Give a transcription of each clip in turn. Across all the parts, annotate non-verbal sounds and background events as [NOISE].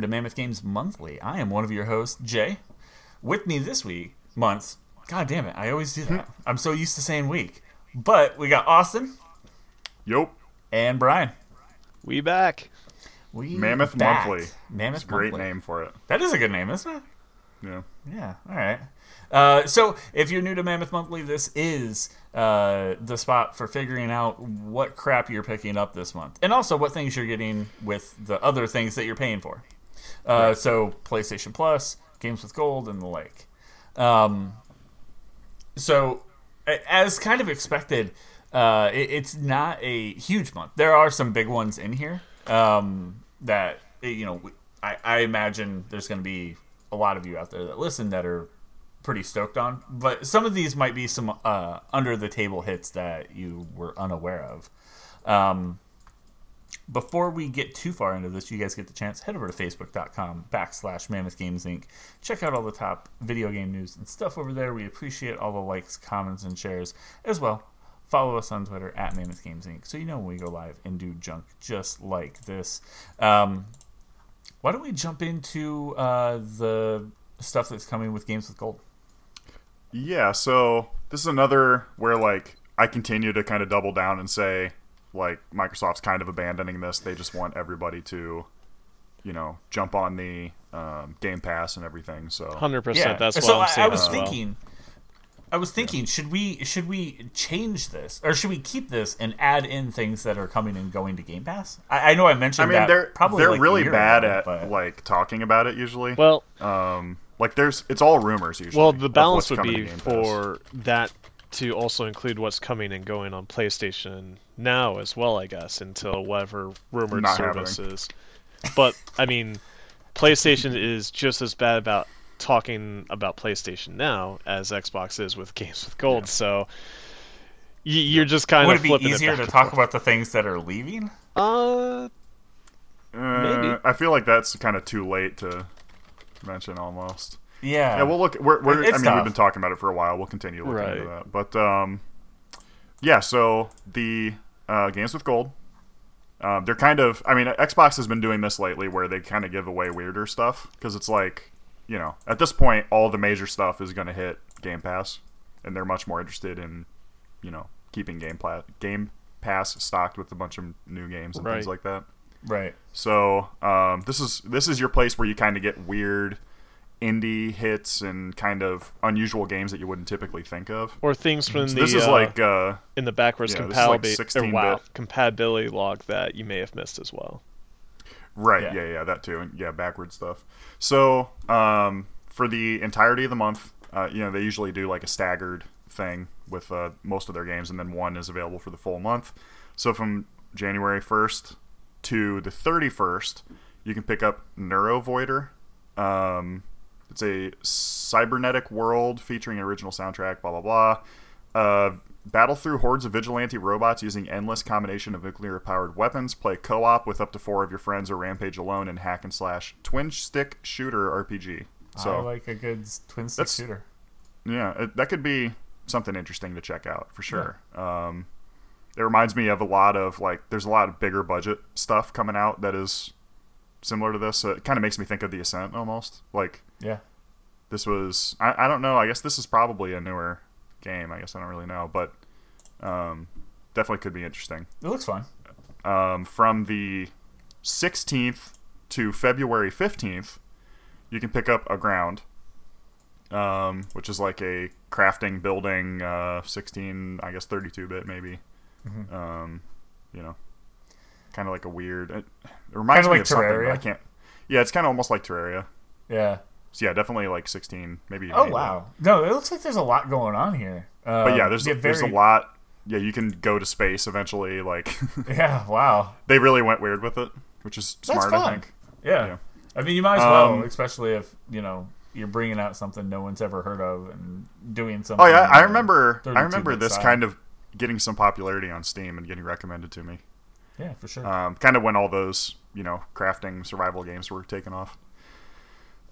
welcome to Mammoth Games Monthly. I am one of your hosts, Jay. With me this week, month, god damn it, I always do that. I'm so used to saying week. But we got Austin Yup. and Brian. We back. We Mammoth back. Monthly. Mammoth is a Great Monthly. name for it. That is a good name, isn't it? Yeah. Yeah, all right. Uh, so, if you're new to Mammoth Monthly, this is uh, the spot for figuring out what crap you're picking up this month, and also what things you're getting with the other things that you're paying for. Uh, So, PlayStation Plus, games with gold, and the like. Um, so, as kind of expected, uh, it, it's not a huge month. There are some big ones in here um, that you know. I, I imagine there's going to be a lot of you out there that listen that are pretty stoked on. But some of these might be some uh, under the table hits that you were unaware of. Um, before we get too far into this, you guys get the chance, head over to facebook.com backslash mammoth games inc. Check out all the top video game news and stuff over there. We appreciate all the likes, comments, and shares as well. Follow us on Twitter at Mammoth Games Inc. so you know when we go live and do junk just like this. Um, why don't we jump into uh, the stuff that's coming with Games with Gold? Yeah, so this is another where like I continue to kind of double down and say like Microsoft's kind of abandoning this. They just want everybody to, you know, jump on the um, Game Pass and everything. So Hundred percent. That's what so I'm I, saying. I was as well. thinking. I was thinking, should we should we change this, or should we keep this and add in things that are coming and going to Game Pass? I, I know I mentioned. I mean, that they're probably they're like really bad ago, at but- like talking about it usually. Well, um, like there's it's all rumors usually. well, the balance would be to Game Pass. for that to also include what's coming and going on PlayStation now as well, I guess, until whatever rumored Not service is. But I mean, PlayStation is just as bad about talking about PlayStation now as Xbox is with [LAUGHS] games with gold. So y- you're just kind Would of Would it be easier it to talk forth. about the things that are leaving? Uh, Uh, maybe. I feel like that's kind of too late to mention almost. Yeah. Yeah, we'll look. We're, we're, I mean, tough. we've been talking about it for a while. We'll continue looking into that. But um, yeah. So the uh, games with gold, um, they're kind of. I mean, Xbox has been doing this lately, where they kind of give away weirder stuff because it's like, you know, at this point, all the major stuff is going to hit Game Pass, and they're much more interested in, you know, keeping Game Pla- Game Pass stocked with a bunch of new games and things like that. right. So um, this is this is your place where you kind of get weird indie hits and kind of unusual games that you wouldn't typically think of. or things from So the this is uh, like uh, in the backwards yeah, this is like compatibility 16 wow, compatibility log that you may have missed as well. right, Yeah. yeah. yeah, that too, and yeah, backward stuff. So um, for the entirety of the month, uh, you know, they usually do like a staggered thing with uh, most of their games, and then one is available for the full month. So from January first to the thirty first, you can pick up Neurovoider. Um, it's a cybernetic world featuring an original soundtrack. Blah blah blah. Uh, battle through hordes of vigilante robots using endless combination of nuclear-powered weapons. Play co-op with up to four of your friends, or rampage alone in hack and slash twin stick shooter RPG. So I like a good twin stick shooter. yeah, it, that could be something interesting to check out for sure. Um, it reminds me of a lot of like, there's a lot of bigger budget stuff coming out that is similar to this. So it kind of makes me think of the Ascent almost. Like Yeah. this was, I, I don't know. I guess this is probably a newer game. I guess I don't really know, but um, definitely could be interesting. It looks fun. Um, from the 16th to February 15th, you can pick up Aground, um, which is like a crafting, building, uh, 16, I guess 32 bit maybe. Mm-hmm. Um, you know, kind of like a weird. It, it reminds Kinda me like of something. Terraria? I can't. Yeah, it's kind of almost like Terraria. Yeah. So yeah, definitely like 16, maybe. Oh Oh wow. No, it looks like there's a lot going on here. Um, But yeah, there's yeah, there's a lot. Yeah, you can go to space eventually. Like [LAUGHS] Yeah. Wow. they really went weird with it, which is smart. I think. Yeah. Yeah. I mean, you might as well, Um, especially if you know you're bringing out something no one's ever heard of and doing something. Oh yeah, I remember. I remember this style. kind of getting some popularity on Steam and getting recommended to me. Yeah, for sure. Um, kind of when all those you know crafting survival games were taken off.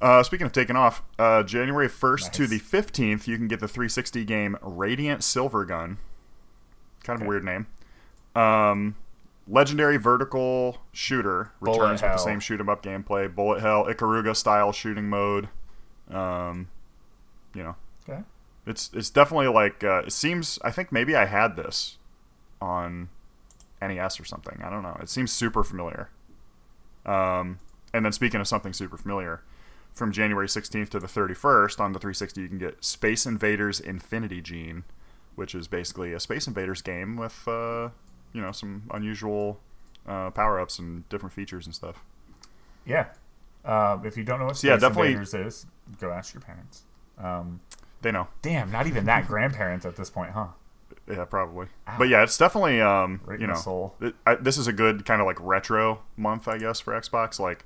Uh, speaking of taking off, uh, January first to the fifteenth, you can get the 360 game Radiant Silver Gun. Kind of Okay. a weird name. Um, legendary vertical shooter Bullet returns with hell. the same shoot 'em up gameplay, bullet hell, Ikaruga style shooting mode. Um, you know, Okay. it's it's definitely like uh, it seems. I think maybe I had this on NES or something. I don't know. It seems super familiar. Um, and then speaking of something super familiar, from January 16th to the 31st on the 360, you can get Space Invaders Infinity Gene, which is basically a Space Invaders game with uh, you know some unusual uh, power ups and different features and stuff. Yeah. Uh, if you don't know what Space yeah, definitely- Invaders is, go ask your parents. Um, They know. damn, not even that grandparents at this point, huh? Yeah, probably. But yeah, it's definitely um, Right you know, it- I, this is a good kind of like retro month, I guess, for Xbox. Like,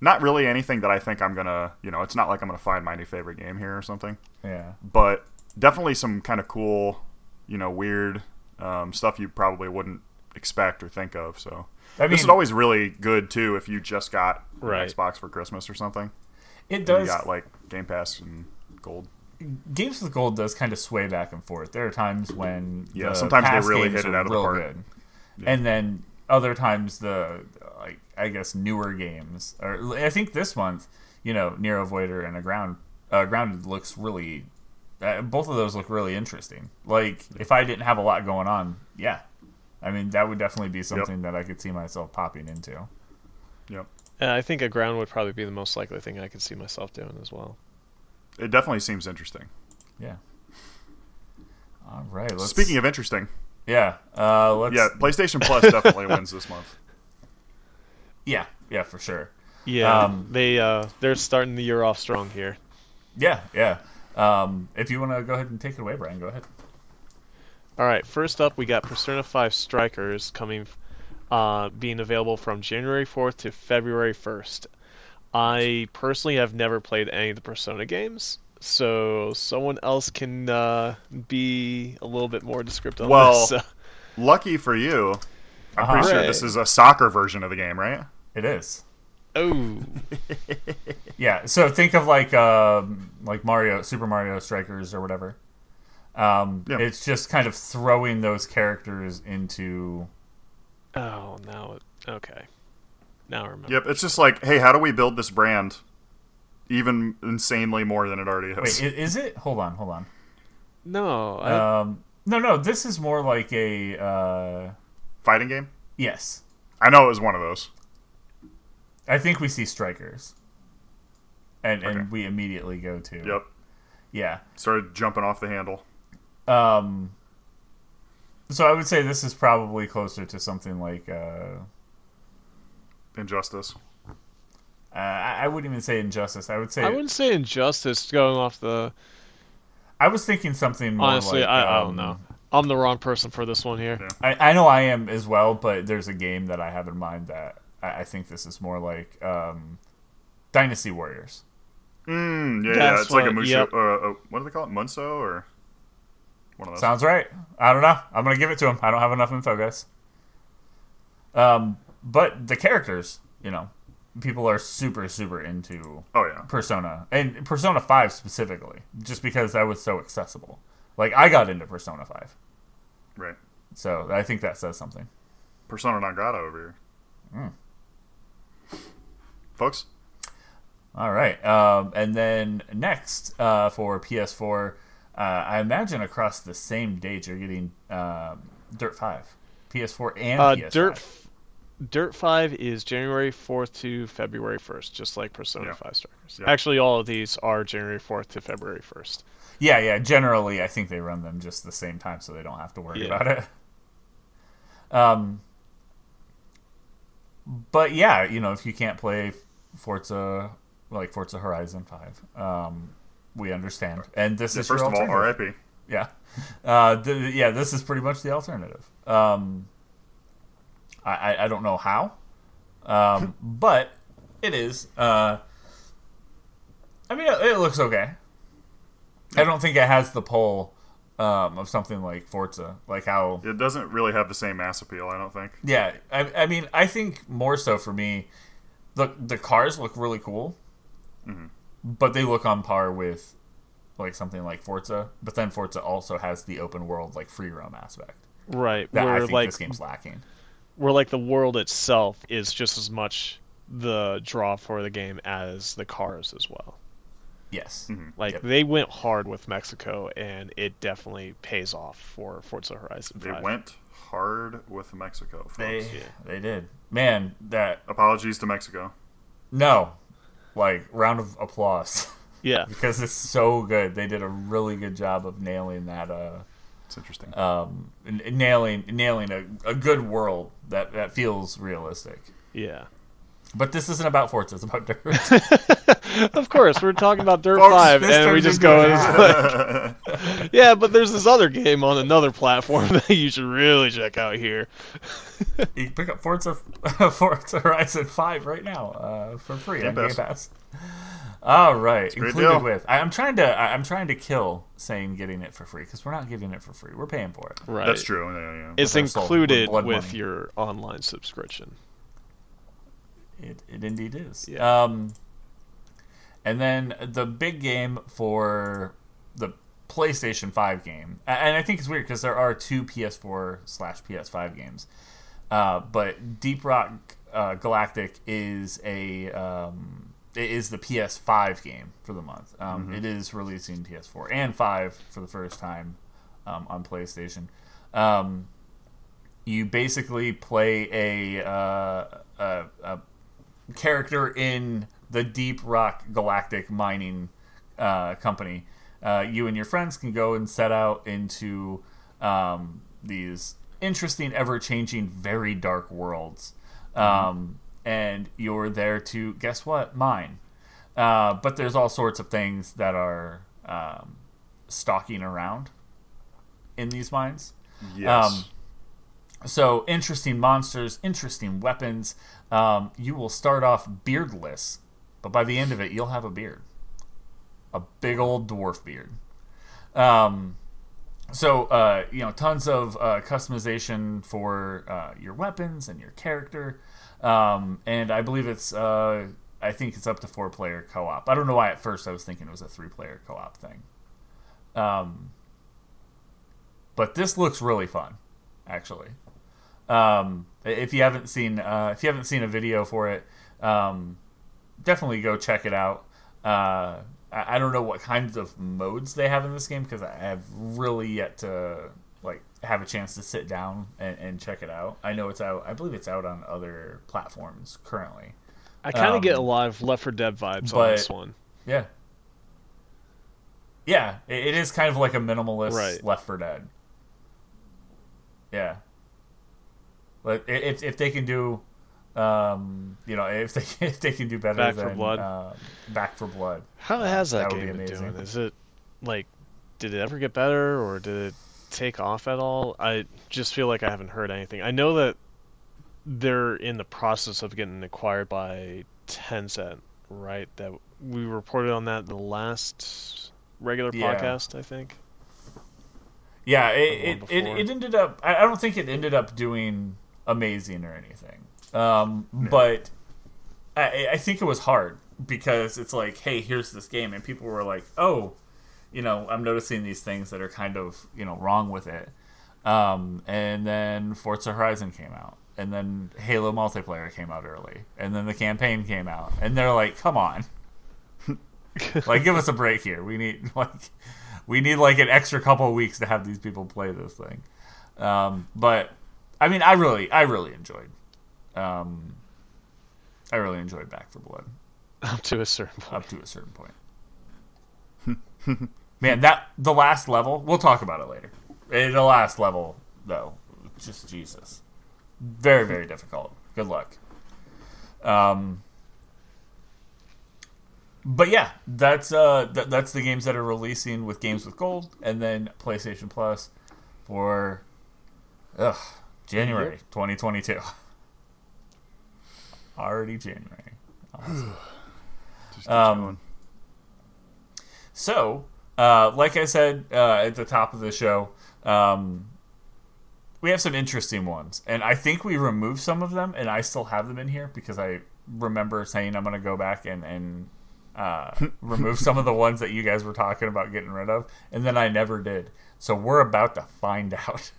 not really anything that I think I'm gonna, you know, it's not like I'm gonna find my new favorite game here or something, Yeah. but definitely some kind of cool, you know, weird um, stuff you probably wouldn't expect or think of. So I this is always really good too if you just got an Right. Xbox for Christmas or something. It does. You got like Game Pass and Gold. Games with gold does kind of sway back and forth. There are times when Yeah, the sometimes they really hit it out of the park. good. and then other times the like I guess newer games. Or I think this month, you know, Neurovoider and Aground uh, grounded looks really. Uh, both of those look really interesting. Like if I didn't have a lot going on, yeah, I mean that would definitely be something that I could see myself popping into. Yep. And I think Aground would probably be the most likely thing I could see myself doing as well. It definitely seems interesting. Yeah. All right. Let's, Speaking of interesting, yeah, uh, let's yeah, PlayStation Plus definitely [LAUGHS] wins this month. yeah, yeah, for sure. Yeah, Um, they uh, they're starting the year off strong here. Yeah, yeah. Um, if you want to go ahead and take it away, Brian, go ahead. All right, first up we got Persona 5 Strikers coming, uh, being available from January 4th to February 1st. I personally have never played any of the Persona games, so someone else can uh, be a little bit more descriptive. Well, this. Lucky for you, I'm pretty Uh-huh. sure Right. this is a soccer version of the game, right? It is. oh, [LAUGHS] Yeah. So think of like um, like Mario, Super Mario Strikers or whatever. Um, Yeah. It's just kind of throwing those characters into. oh, no! okay, now I remember. Yep. It's just like, hey, how do we build this brand even insanely more than it already is? Wait, is it? Hold on, hold on. No, I, Um, no, no. This is more like a. Uh, Fighting game? yes, I know it was one of those. I think we see strikers, and Okay. and we immediately go to. Yep. Yeah. Started jumping off the handle. Um. So I would say this is probably closer to something like. Uh, Injustice. uh, I I wouldn't even say injustice. I would say I wouldn't say injustice going off the. I was thinking something more Honestly, like, I, I um, don't know. I'm the wrong person for this one here. Yeah. I, I know I am as well, but there's a game that I have in mind that I, I think this is more like um, Dynasty Warriors. Mm, yeah, yeah. That's It's like a what- Musho. yep. Uh, uh, what do they call it? Munso or one of those? Sounds right. I don't know. I'm gonna give it to him. I don't have enough info, guys. Um, but the characters, you know, people are super super into oh yeah. Persona and Persona Five specifically, just because that was so accessible. Like I got into Persona Five, Right. so I think that says something. Persona non grata over here. Hmm. Folks. All right. Um, and then next uh, for PS4, uh, I imagine across the same date you're getting um, Dirt 5. PS4 and Uh, PS5. Dirt, f- Dirt Five is January fourth to February first, just like Persona Yeah. Five Strikers. Yeah. Actually, all of these are January fourth to February first. Yeah, yeah. Generally, I think they run them just the same time so they don't have to worry Yeah. about it. Um, but yeah, you know, if you can't play Forza, like Forza Horizon 5, um, we understand. And this Yeah, is first your of all. R.I.P. Yeah. Uh, th- yeah, this is pretty much the alternative. Um, I, I, I don't know how, um, [LAUGHS] but it is. Uh, I mean, it, it looks okay. I don't think it has the pull um, of something like Forza, like how. It doesn't really have the same mass appeal, I don't think. Yeah, I, I mean, I think more so for me, the the cars look really cool, Mm-hmm. but they look on par with like something like Forza. But then Forza also has the open world like free roam aspect Right. that I think like this game's lacking. Where like the world itself is just as much the draw for the game as the cars as well. Yes. Like Yep. they went hard with Mexico, and it definitely pays off for Forza Horizon 5. They went hard with Mexico. Folks. They Yeah. they did. Man, that Apologies to Mexico. no, like round of applause [LAUGHS] Yeah, because it's so good. They did a really good job of nailing that. Uh, It's interesting. um, nailing nailing a, a good world that that feels realistic. yeah. But this isn't about Forza; it's about Dirt. [LAUGHS] Of course, we're talking about Dirt Folks, 5, and we just go, and it's [LAUGHS] like, yeah, but there's this other game on another platform [LAUGHS] that you should really check out here. you can pick up Forza Forza Horizon Five right now uh, for free Game on Game Pass. Pass. All right, a included deal. with. I, I'm trying to. I, I'm trying to kill saying getting it for free because we're not getting it for free. We're paying for it. Right. That's true. Yeah, yeah. It's With our soul, with included with your online subscription. It, it indeed is. Yeah. Um, and then the big game for the PlayStation 5 game, and I think it's weird because there are two PS4 slash PS5 games, uh, but Deep Rock uh, Galactic is a um, it is the PS5 game for the month. Um, it is releasing PS4 and 5 for the first time um, on PlayStation. Um, you basically play a, uh, a, a character in the Deep Rock Galactic Mining uh, Company. Uh, you and your friends can go and set out into um, these interesting, ever changing, very dark worlds. Um, and you're there to, guess what? Mine. Uh, but there's all sorts of things that are um, stalking around in these mines. yes. um, So interesting monsters, interesting weapons. Um, you will start off beardless, but by the end of it, you'll have a beard, a big old dwarf beard. Um, so uh, you know, tons of uh, customization for uh, your weapons and your character, um, and I believe it's. Uh, I think it's up to four player co op. I don't know why at first I was thinking it was a three player co op thing. Um, but this looks really fun, actually. Um, if you haven't seen uh, if you haven't seen a video for it, um, definitely go check it out. Uh, I, don't know what kinds of modes they have in this game because I have really yet to have a chance to sit down and, and check it out. I know it's out. I believe it's out on other platforms currently. I kind of get a Um, lot of Left 4 Dead vibes on but- this one. Yeah. Yeah, it, it is kind of like a minimalist Right. Left 4 Dead. Yeah. But if if they can do, um, you know, if they [LAUGHS] if they can do better Back 4 than Blood. uh, Back 4 Blood, How uh, has that, that would be game been doing? Is it like, did it ever get better or did it take off at all? I just feel like I haven't heard anything. I know that they're in the process of getting acquired by Tencent, right? That we reported on that the last regular Yeah. podcast, I think. Yeah, it it, it, it ended up. I I don't think it ended up doing amazing or anything. Um, But I, I think it was hard because it's like, hey, here's this game, and people were like, oh, you know, I'm noticing these things that are kind of you know wrong with it. Um, and then Forza Horizon came out, and then Halo multiplayer came out early, and then the campaign came out, and they're like, come on, [LAUGHS] like give us a break here. We need [LAUGHS] like we need like an extra couple of weeks to have these people play this thing. Um, but I mean, I really, I really enjoyed. Um, I really enjoyed Back 4 Blood Up to a certain point. up to a certain point. [LAUGHS] Man, that the last level. We'll talk about it later. Eh, The last level, though, just Jesus, very very difficult. Good luck. Um, but yeah, that's uh th- that's the games that are releasing with Games with Gold, and then PlayStation Plus for ugh January 2022. [LAUGHS] Already January. [SIGHS] Just um. So, uh, like I said uh, at the top of the show, um, we have some interesting ones, and I think we removed some of them, and I still have them in here because I remember saying I'm going to go back and and uh, [LAUGHS] remove some of the ones that you guys were talking about getting rid of, and then I never did. So we're about to find [LAUGHS] out.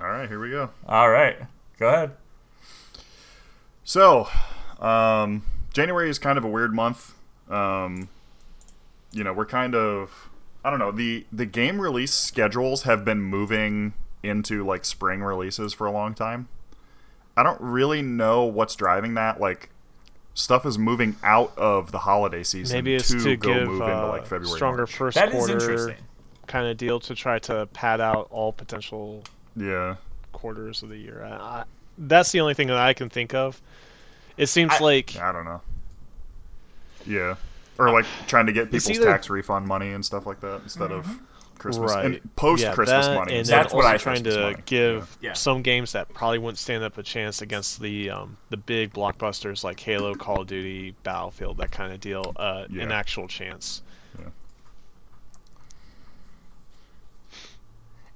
All right, here we go. All right, go ahead. So, um, January is kind of a weird month. Um, you know, we're kind of I don't know the the game release schedules have been moving into like spring releases for a long time. I don't really know what's driving that. Like, stuff is moving out of the holiday season Maybe it's to, to go give move uh, into like February. stronger March. first That is quarter interesting. kind of deal to try to pad out all potential Yeah, quarters of the year. I, I, that's the only thing that I can think of. It seems I- like I don't know. Yeah, or like trying to get people's either- tax refund money and stuff like that instead of Christmas right and post yeah, Christmas that, money. and instead That's what I'm trying Christmas to money. give Yeah. some games that probably wouldn't stand up a chance against the um, the big blockbusters like Halo, Call of Duty, Battlefield, that kind of deal, uh, an actual chance.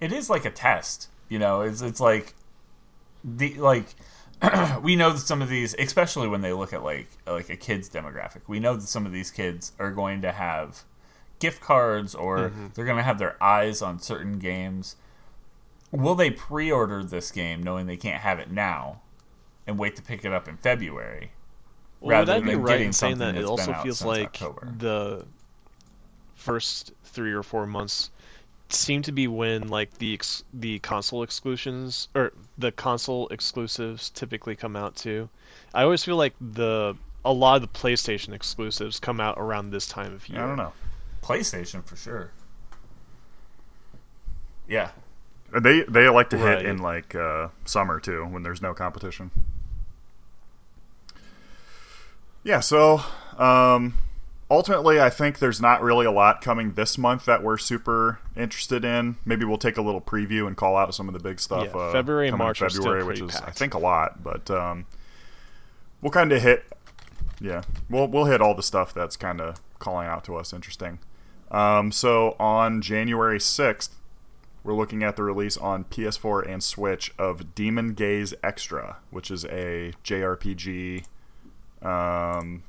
it is like a test you know it's it's like the like [CLEARS THROAT] we know that some of these especially when they look at like like a kid's demographic we know that some of these kids are going to have gift cards or mm-hmm. they're going to have their eyes on certain games will they pre-order this game knowing they can't have it now and wait to pick it up in february Well, would rather I be than right getting in saying something that it also feels like October? the first three or four months seem to be when like the ex- the console exclusions or the console exclusives typically come out too. I always feel like the a lot of the PlayStation exclusives come out around this time of year. I don't know. playstation for sure yeah They they like to hit Right. in like uh, summer too when there's no competition. Yeah, so um, ultimately, I think there's not really a lot coming this month that we're super interested in. Maybe we'll take a little preview and call out some of the big stuff. Yeah, uh, February and March February, which is I think a lot, but um, we'll kind of hit. Yeah, we'll we'll hit all the stuff that's kind of calling out to us interesting. Um, so on January sixth, we're looking at the release on PS4 and Switch of Demon Gaze Extra, which is a JRPG. Um,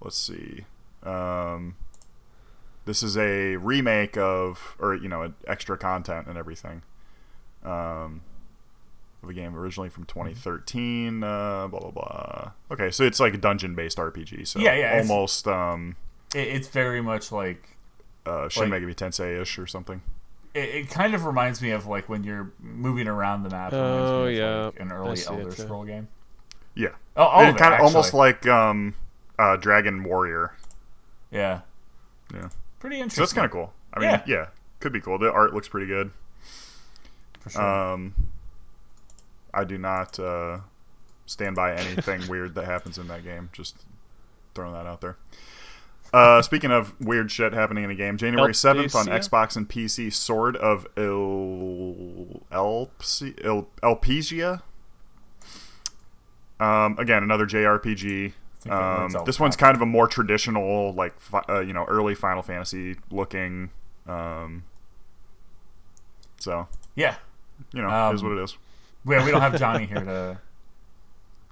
let's see. Um, this is a remake of, or you know, extra content and everything. Um, of a game originally from 2013. Uh, blah blah blah. Okay, so it's like a dungeon-based RPG. So Yeah, yeah, it's- almost um, it, it's very much like uh, Shin Like- Megami Tensei-ish or something. it, it kind of reminds me of like when you're moving around the map. Oh, yeah. like, an early Elder. Scroll game. Yeah, Oh, all And of it, kind of almost like um, uh, Dragon Warrior. yeah, Yeah, pretty so interesting. that's kind of cool. I mean, Yeah. yeah. could be cool. The art looks pretty good. for sure. Um, I do not uh, stand by anything [LAUGHS] weird that happens in that game. Just throwing that out there. Uh, speaking of weird shit happening in a game, January seventh on Xbox and PC, Sword of Il Elpsi- Il Elpesia. Um, again, another JRPG. Um, this one's kind of a more traditional, like uh, you know, early Final Fantasy looking. Um, so yeah, you know, Um, it is what it is. we, we don't have [LAUGHS] Johnny here to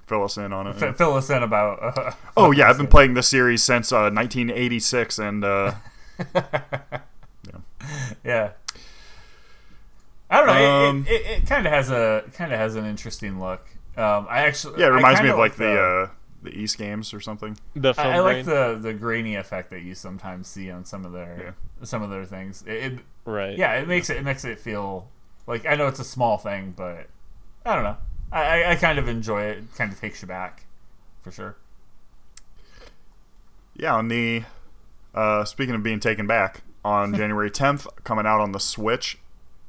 Fill us in on it. f- fill us in about. Uh, oh yeah, I've been playing this series since uh, 1986, and uh, [LAUGHS] yeah. I don't know. it- Um, it it, it kind of has a kind of has an interesting look. Um, I actually yeah, it reminds me of like the uh, the East games or something. The film I, I like the the grainy effect that you sometimes see on some of their some of their things. It, it right. yeah, it makes it it makes it feel like I know it's a small thing, but I don't know. I, I, I kind of enjoy it. It kind of takes you back, for sure. Yeah, on the uh, speaking of being taken back on [LAUGHS] January 10th, coming out on the Switch,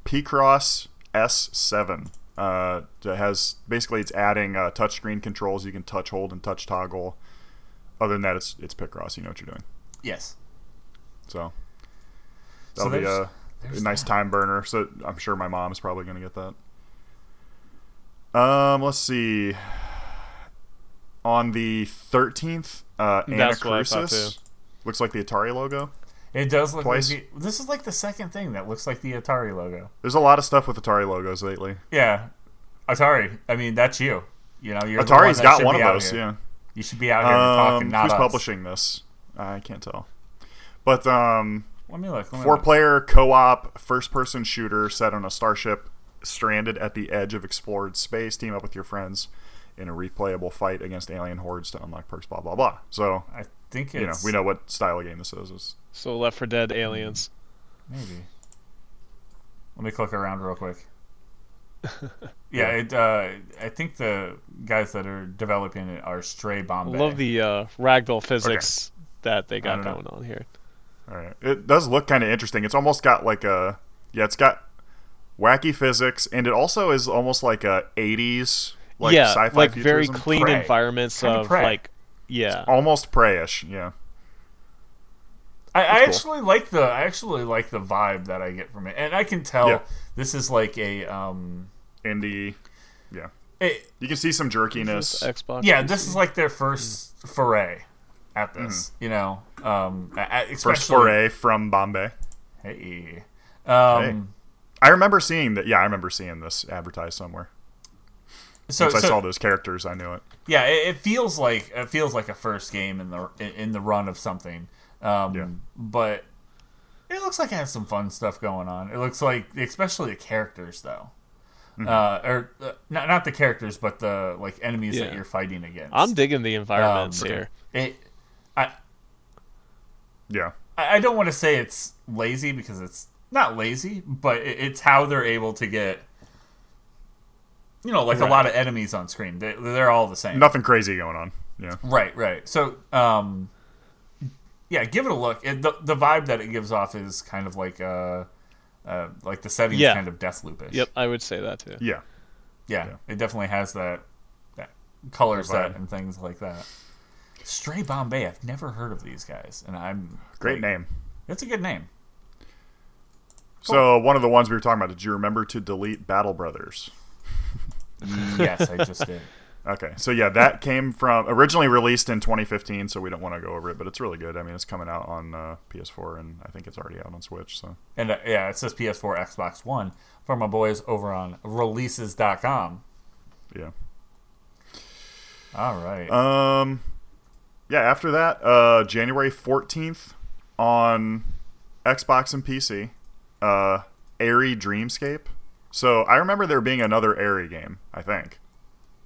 Picross S7. Uh, it has basically it's adding uh, touchscreen controls. You can touch, hold, and touch toggle. Other than that, it's it's Picross. You know what you're doing. Yes. So So that'll be a, a nice that. time burner. So I'm sure my mom is probably going to get that. Um, let's see. On the 13th, uh, That's what Anacrusis looks like the Atari logo. It does look Twice. like the, this is like the second thing that looks like the Atari logo. There's a lot of stuff with Atari logos lately. Yeah, Atari. I mean, that's you. You know, you're the one got one of those. here. Yeah. You should be out here talking, Um, not who's us. publishing this? I can't tell. But um, Let me look. Let me four look. player co op first person shooter set on a starship stranded at the edge of explored space. Team up with your friends in a replayable fight against alien hordes to unlock perks. Blah blah blah. So I think it's you know we know what style of game this is. It's, So Left 4 Dead Aliens. maybe. Let me click around real quick. [LAUGHS] yeah, it, uh, I think the guys that are developing it are Stray Bombay. Love the uh, ragdoll physics that they got don't know. going on here. all right. It does look kind of interesting. It's almost got like a yeah. It's got wacky physics, and it also is almost like a '80s like yeah, sci-fi like very clean Prey. environments Kinda of Prey. like yeah. almost Preyish. Yeah. I, I cool. actually like the I actually like the vibe that I get from it, and I can tell Yeah. this is like a um, Indie. Yeah. it, You can see some jerkiness. Xbox. yeah, PC. this is like their first foray at this, you know, um, a- a- especially Mm-hmm. First foray from Bombay. Hey, um, I remember seeing that. Yeah, I remember seeing this advertised somewhere. So, Once I saw those characters, I knew it. yeah, it, it feels like it feels like a first game in the in the run of something. Um, Yeah. but it looks like it has some fun stuff going on. It looks like, especially the characters, though. Mm-hmm. Uh, or uh, not not the characters, but the like enemies that you're fighting against. I'm digging the environments Um, here. it. I Yeah. I I don't want to say it's lazy because it's not lazy, but it, it's how they're able to get. You know, like a lot of enemies on screen. They, they're all the same. Nothing crazy going on. Yeah. Right, right. So, um, yeah, give it a look. It, the the vibe that it gives off is kind of like uh, uh like the settings Yeah. kind of death loopish. Yep, I would say that too. Yeah. Yeah, Yeah. it definitely has that that color set and things like that. Stray Bombay. I've never heard of these guys, and I'm Great like, name. It's a good name. So one of the ones we were talking about. Did you remember to delete Battle Brothers? Yes, I just did. [LAUGHS] Okay, so yeah, that came from originally released in 2015. So we don't want to go over it, but it's really good. I mean, it's coming out on uh, PS4, and I think it's already out on Switch. So And uh, yeah, it says PS4, Xbox One for my boys over on releases.com. yeah. All right. Um, yeah. After that, uh, January 14th on Xbox and PC, uh, Aery Dreamscape. So I remember there being another Aery game. I think.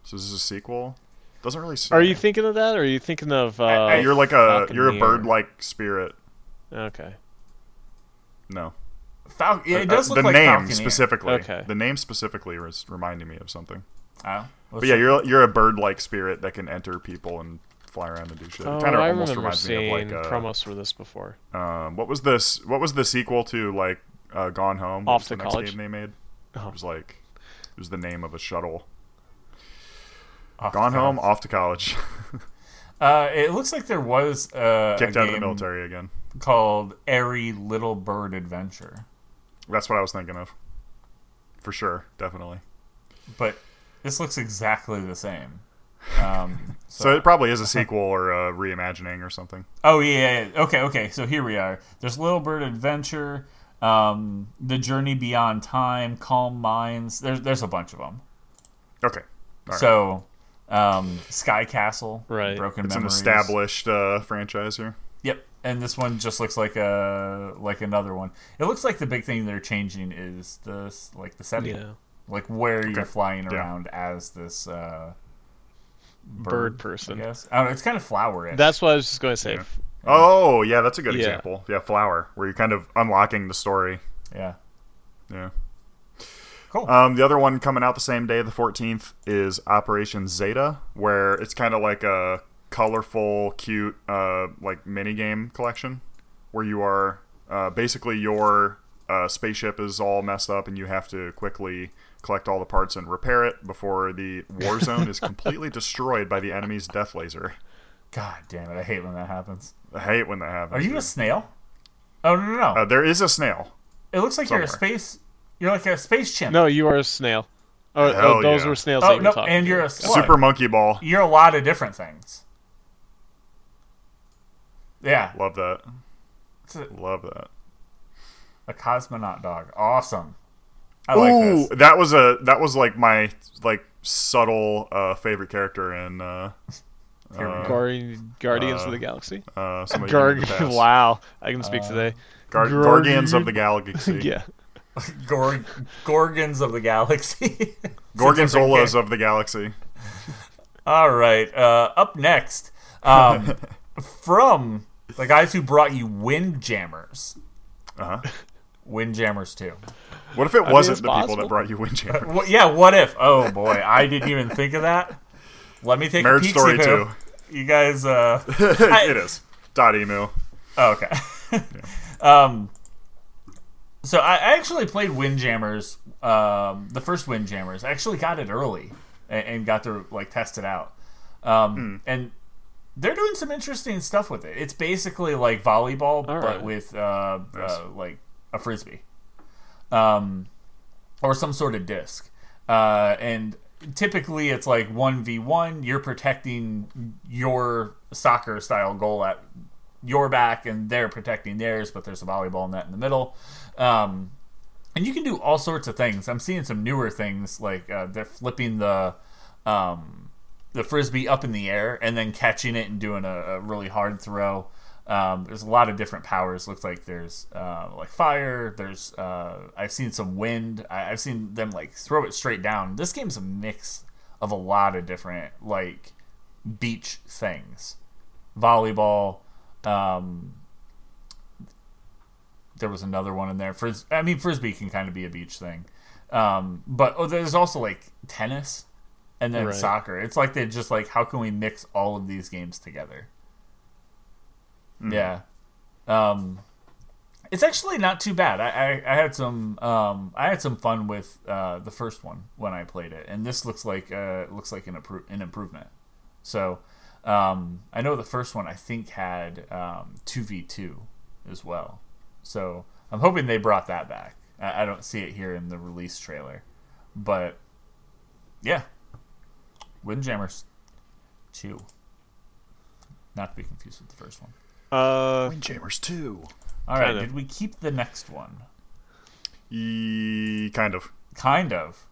So this is a sequel. Doesn't really. Say. Are you thinking of that, or are you thinking of? Uh, I- You're like a Falconeer? you're a bird-like spirit. Okay. No. Fal- yeah, it Uh, does look the like name Falconeer. specifically. Okay. The name specifically was reminding me of something. Oh, let's But yeah, you're you're a bird-like spirit that can enter people and fly around and do shit. Oh, it kind of I almost remember reminds me of like uh, promos for this before. um, what was this? What was the sequel to like uh, Gone Home? What Off was to the next College? game they made. [LAUGHS] Oh. It was like it was the name of a shuttle. Off Gone Home, off to college, [LAUGHS] Uh, it looks like there was uh, kicked a out of the military again. called Aery Little Bird Adventure, That's what I was thinking of. For sure, definitely. but this looks exactly the same. [LAUGHS] Um, So it probably is a sequel or a reimagining or something. Oh yeah, yeah. okay, okay. So here we are. There's Little Bird Adventure, um, The Journey Beyond Time, Calm Minds. There's there's a bunch of them. Okay, All right. So, um, Sky Castle, Right. Broken it's an established uh, franchise here. Yep, and this one just looks like a like another one. It looks like the big thing they're changing is the like the setting, Yeah. like where you're Okay. flying Yeah. around as this uh, Bird person. I guess I don't know. It's kind of flowerish. That's what I was just going to say. Yeah. Oh, yeah, that's a good Yeah. example. Yeah, Flower, where you're kind of unlocking the story. yeah. Yeah. Cool. Um, the other one coming out the same day, the 14th, is Operation Zeta, where it's kind of like a colorful, cute, uh, like mini game collection, where you are uh, basically your uh, spaceship is all messed up, and you have to quickly collect all the parts and repair it before the war [LAUGHS] zone is completely destroyed by the enemy's death laser. God damn it! I hate when that happens. I hate when that happens. Are you a snail? Oh no no no! Uh, there is a snail. it looks like you're a space. You're like a space chimp. No, you are a snail. Oh, Hell oh, those yeah. were snails that Oh you were no, talking and you're a slug. Super Monkey Ball. You're a lot of different things. Yeah, Love that. a, Love that. a cosmonaut dog. Awesome. I like Ooh, this. that was a that was like my like subtle uh, favorite character in uh, Here we uh, go. Guardi- Guardians uh, of the Galaxy. uh, somebody Garg. from the past. [LAUGHS] wow, I can speak Uh, today. Guard- Guardi- Guardians of the Galaxy. [LAUGHS] yeah. [LAUGHS] Gor- Gorgons of the Galaxy. Gorgonzolas of the galaxy. All right. Uh, up next, um, from the guys who brought you Windjammers. Uh huh. Windjammers too. What if it mean, wasn't it's the people that brought you Windjammer? Well, yeah, what if? Oh boy, I didn't even think of that. Let me take Marriage a peek. Story see who- 2. You guys, uh, [LAUGHS] it is. Dotemu. oh, okay. [LAUGHS] um, so I, I actually played Windjammers, um, the first Windjammers. I actually got it early and, and got to like test it out. Um, and they're doing some interesting stuff with it. It's basically like volleyball, All but with uh, Nice. uh, like a frisbee, um, or some sort of disc. Uh, and typically, it's like one v one. You're protecting your soccer style goal at your back, and they're protecting theirs. But there's a volleyball net in the middle. Um, and you can do all sorts of things. I'm seeing some newer things like uh, they're flipping the um, the frisbee up in the air and then catching it and doing a, a really hard throw. Um, there's a lot of different powers. Looks like there's uh, like fire. There's uh, I've seen some wind. I, I've seen them like throw it straight down. This game's a mix of a lot of different like beach things, volleyball. Um, there was another one in there. Fris- I mean, frisbee can kind of be a beach thing, um, but oh, there's also like tennis and then Right. soccer. It's like they just like how can we mix all of these games together? Yeah, um, it's actually not too bad. I, I, I had some um, I had some fun with uh, the first one when I played it, and this looks like uh, looks like an, appro- an improvement. So um, I know the first one I think had two v two as well. So I'm hoping they brought that back. I, I don't see it here in the release trailer, but yeah, Windjammers two. Not to be confused with the first one. Uh, Windjammers 2. All right, Kind of. did we keep the next one? E- kind of. Kind of.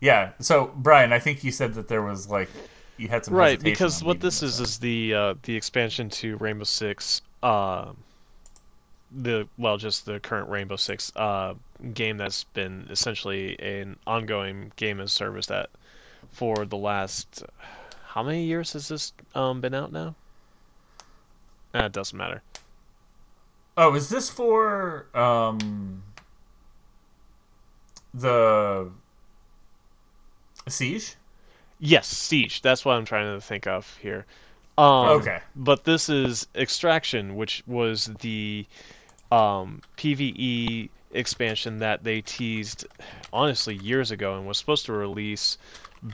Yeah. So Brian, I think you said that there was like you had some right, because what this is is the uh, the expansion to Rainbow Six. Uh, the well, just the current Rainbow Six uh, game that's been essentially an ongoing game as service that for the last how many years has this um, been out now? Uh, it doesn't matter. Oh, is this for um the siege? Yes, Siege. That's what I'm trying to think of here. Um, Okay. But this is Extraction, which was the um, PVE expansion that they teased, honestly, years ago and was supposed to release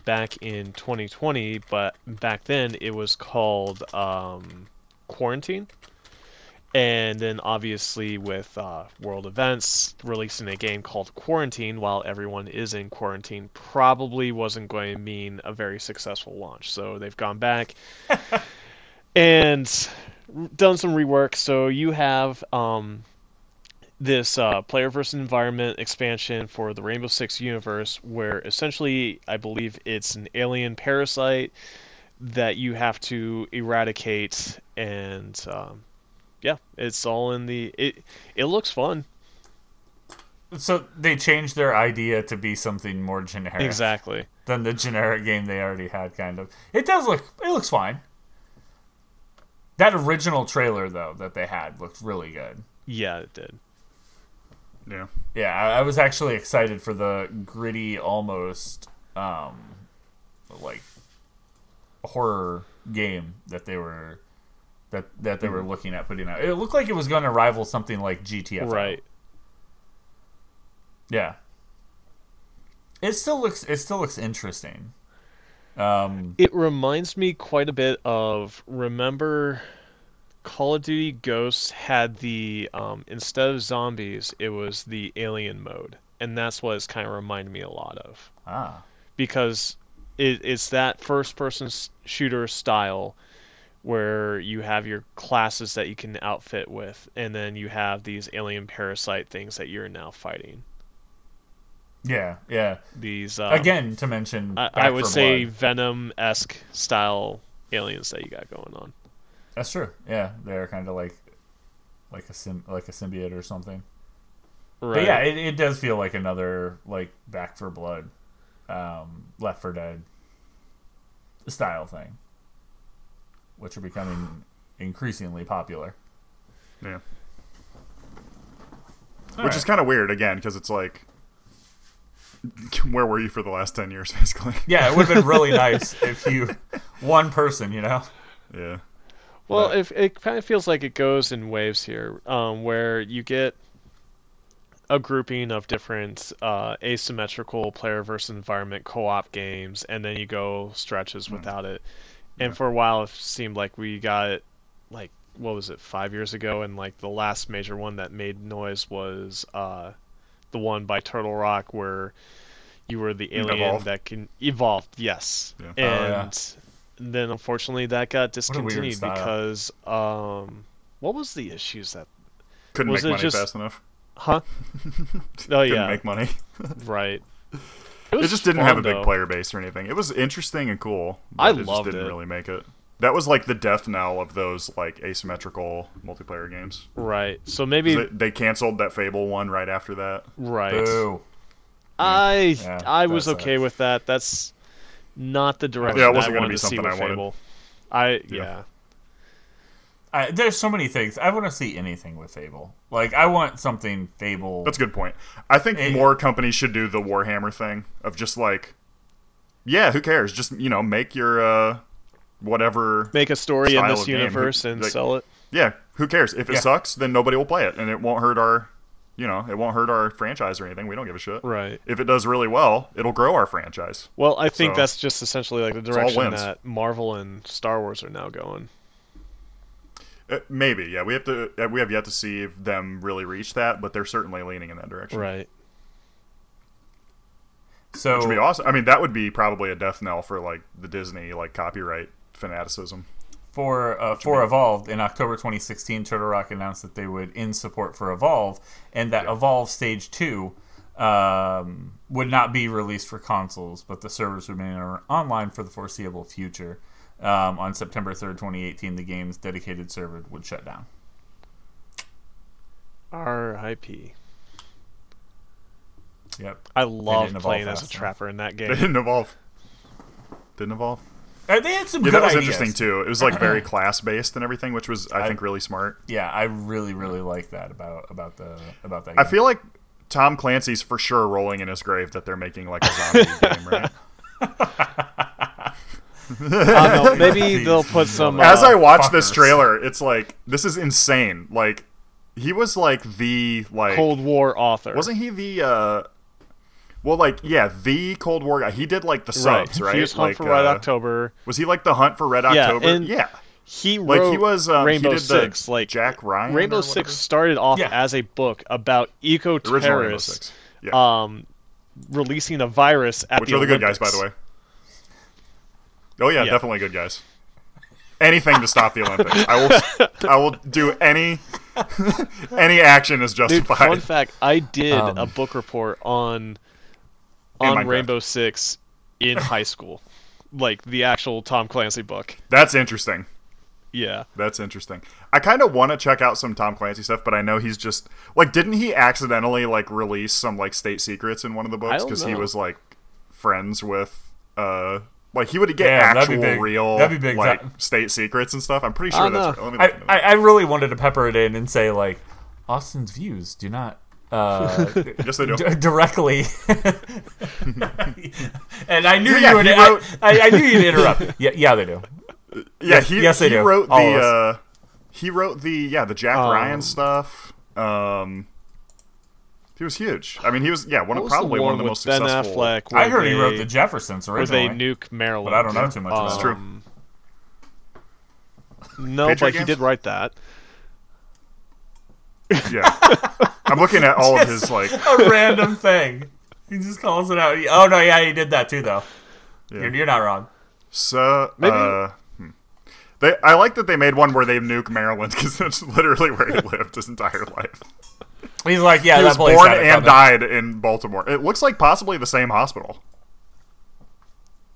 back in 2020. But back then, it was called um, Quarantine. And then, obviously, with uh, World Events releasing a game called Quarantine while everyone is in quarantine, probably wasn't going to mean a very successful launch. So they've gone back [LAUGHS] and done some rework. So you have um, this uh, player versus environment expansion for the Rainbow Six universe, where essentially, I believe it's an alien parasite that you have to eradicate and. Um, yeah, it's all in the. It it looks fun. So they changed their idea to be something more generic Exactly. than the generic game they already had. Kind of. It does look. It looks fine. That original trailer though that they had looked really good. Yeah, it did. Yeah. Yeah, I, I was actually excited for the gritty, almost um, like horror game that they were that that they were looking at putting out. It looked like it was going to rival something like GTFO. Right. Yeah. It still looks. It still looks interesting. Um. It reminds me quite a bit of remember Call of Duty Ghosts had the um, instead of zombies, it was the alien mode, and that's what it's kind of reminded me a lot of Ah. because it, it's that first-person shooter style where you have your classes that you can outfit with, and then you have these alien parasite things that you're now fighting. Yeah. Yeah. These um, Again, to mention. I, I would say Venom esque style aliens that you got going on. that's true. Yeah, they're kind of like like a sim, like a symbiote or something. Right. But yeah, it, it does feel like another like Back 4 Blood, um, Left 4 Dead style thing, which are becoming increasingly popular. Yeah. All Which right. is kind of weird again because it's like, [LAUGHS] where were you for the last ten years, [LAUGHS] basically? Yeah, it would have been really [LAUGHS] nice if you one person, you know. Yeah. Well, But- if it kind of feels like it goes in waves here, um, where you get a grouping of different uh, asymmetrical player versus environment co-op games, and then you go stretches without it. And Yeah. for a while, it seemed like we got like what was it, five years ago, and like the last major one that made noise was uh, the one by Turtle Rock where you were the alien Evolve. that can evolve. Yes, Yeah. Oh, yeah. and then unfortunately that got discontinued because um, what was the issues that Couldn't Was make it money just- fast enough. Huh? [LAUGHS] oh yeah, make money. [LAUGHS] right. [LAUGHS] It was just didn't have a big though. player base or anything. It was interesting and cool. I it just loved didn't it. really make it. That was like the death knell of those like asymmetrical multiplayer games. Right. So maybe They, they canceled that Fable one right after that. right. Boo. I mm. Yeah, I was okay sucks. with that. That's not the direction Yeah, it I wasn't gonna wanted be to see something with I wanted. Fable. I Yeah. yeah. I, there's so many things. I want to see anything with Fable. Like I want something Fable. That's a good point. I think It- more companies should do the Warhammer thing of just like, yeah, who cares? Just you know, make your uh, whatever. Make a story in this of game. universe and Like- sell it. Yeah, who cares? If it Yeah. sucks, then nobody will play it, and it won't hurt our, you know, it won't hurt our franchise or anything. We don't give a shit. Right. If it does really well, it'll grow our franchise. Well, I think So- that's just essentially like the direction that Marvel and Star Wars are now going. Uh, maybe, yeah. We have to. uh, We have yet to see if them really reach that, but they're certainly leaning in that direction. Right. so Which would be awesome. I mean, that would be probably a death knell for like the Disney like copyright fanaticism. for uh, for Evolved in October 2016, Turtle Rock announced that they would end support for Evolve, and that Evolve Stage Two um, would not be released for consoles, but the servers would remain online for the foreseeable future. Um, on September 3rd, 2018, the game's dedicated server would shut down. R.I.P. Yep. I love playing as a fast enough. trapper in that [LAUGHS] game. They game. didn't evolve. Didn't evolve. Uh, they had some Yeah, good that was ideas. interesting too. It was like very [CLEARS THROAT] class based and everything, which was I, I- think really smart. Yeah, I really, really like that about about the about that. I feel like Tom Clancy's for sure rolling in his grave that they're making like a zombie [LAUGHS] game, right? [LAUGHS] I don't know, maybe [LAUGHS] they'll put some. As uh, I watch this trailer, it's like this is insane. Like he was like the like Cold War author. wasn't he the uh well like yeah the Cold War guy. He did like the right. subs, right? He was Hunt like, for Red uh, October. Was he like the Hunt for Red Yeah, October? and- yeah. He Like wrote he was um, Rainbow he did Six. the like Jack Ryan. Rainbow Six started off Yeah. as a book about eco The original Rainbow terrorists Six. Yeah. um, releasing a virus at Which the are the good guys, by the Olympics. way. Oh yeah, Yeah. definitely good guys. Anything to stop the Olympics. I will. [LAUGHS] I will do any. [LAUGHS] any action is Dude, justified. fun fact: I did Um, a book report on on Rainbow Six in [LAUGHS] high school, like the actual Tom Clancy book. That's interesting. Yeah, That's interesting. I kind of want to check out some Tom Clancy stuff, but I know he's just like, didn't he accidentally like release some like state secrets in one of the books because he was like friends with uh like he would get Damn, that'd be actual big. real That'd be big like time. state secrets and stuff. I'm pretty sure don't that's know. right. Let me I, I. I really wanted to pepper it in and say like Austin's views do not uh, [LAUGHS] Yes, they do. d- directly. [LAUGHS] and I knew Yeah, you would. I, wrote- I, I knew you'd interrupt. [LAUGHS] Yeah, yeah, they do. Yeah, he, yes, they he do. wrote All the uh, he wrote the yeah the Jack Um, Ryan stuff. Um, he was huge. I mean, he was yeah one of probably one one of the most Ben successful. Affleck? I where heard he wrote the Jeffersons originally. where they nuke Maryland. But I don't know too much about That's true. Um, No, Patriot but he did write that. Yeah, I'm looking at all of his like. [LAUGHS] a random thing. He just calls it out. Oh no, yeah, he did that too, though. Yeah. You're, you're not wrong. So Maybe- uh. They I like that they made one where they nuke Maryland because that's literally where he lived his entire life. He's like, yeah, he that was place born and died in Baltimore. It looks like possibly the same hospital.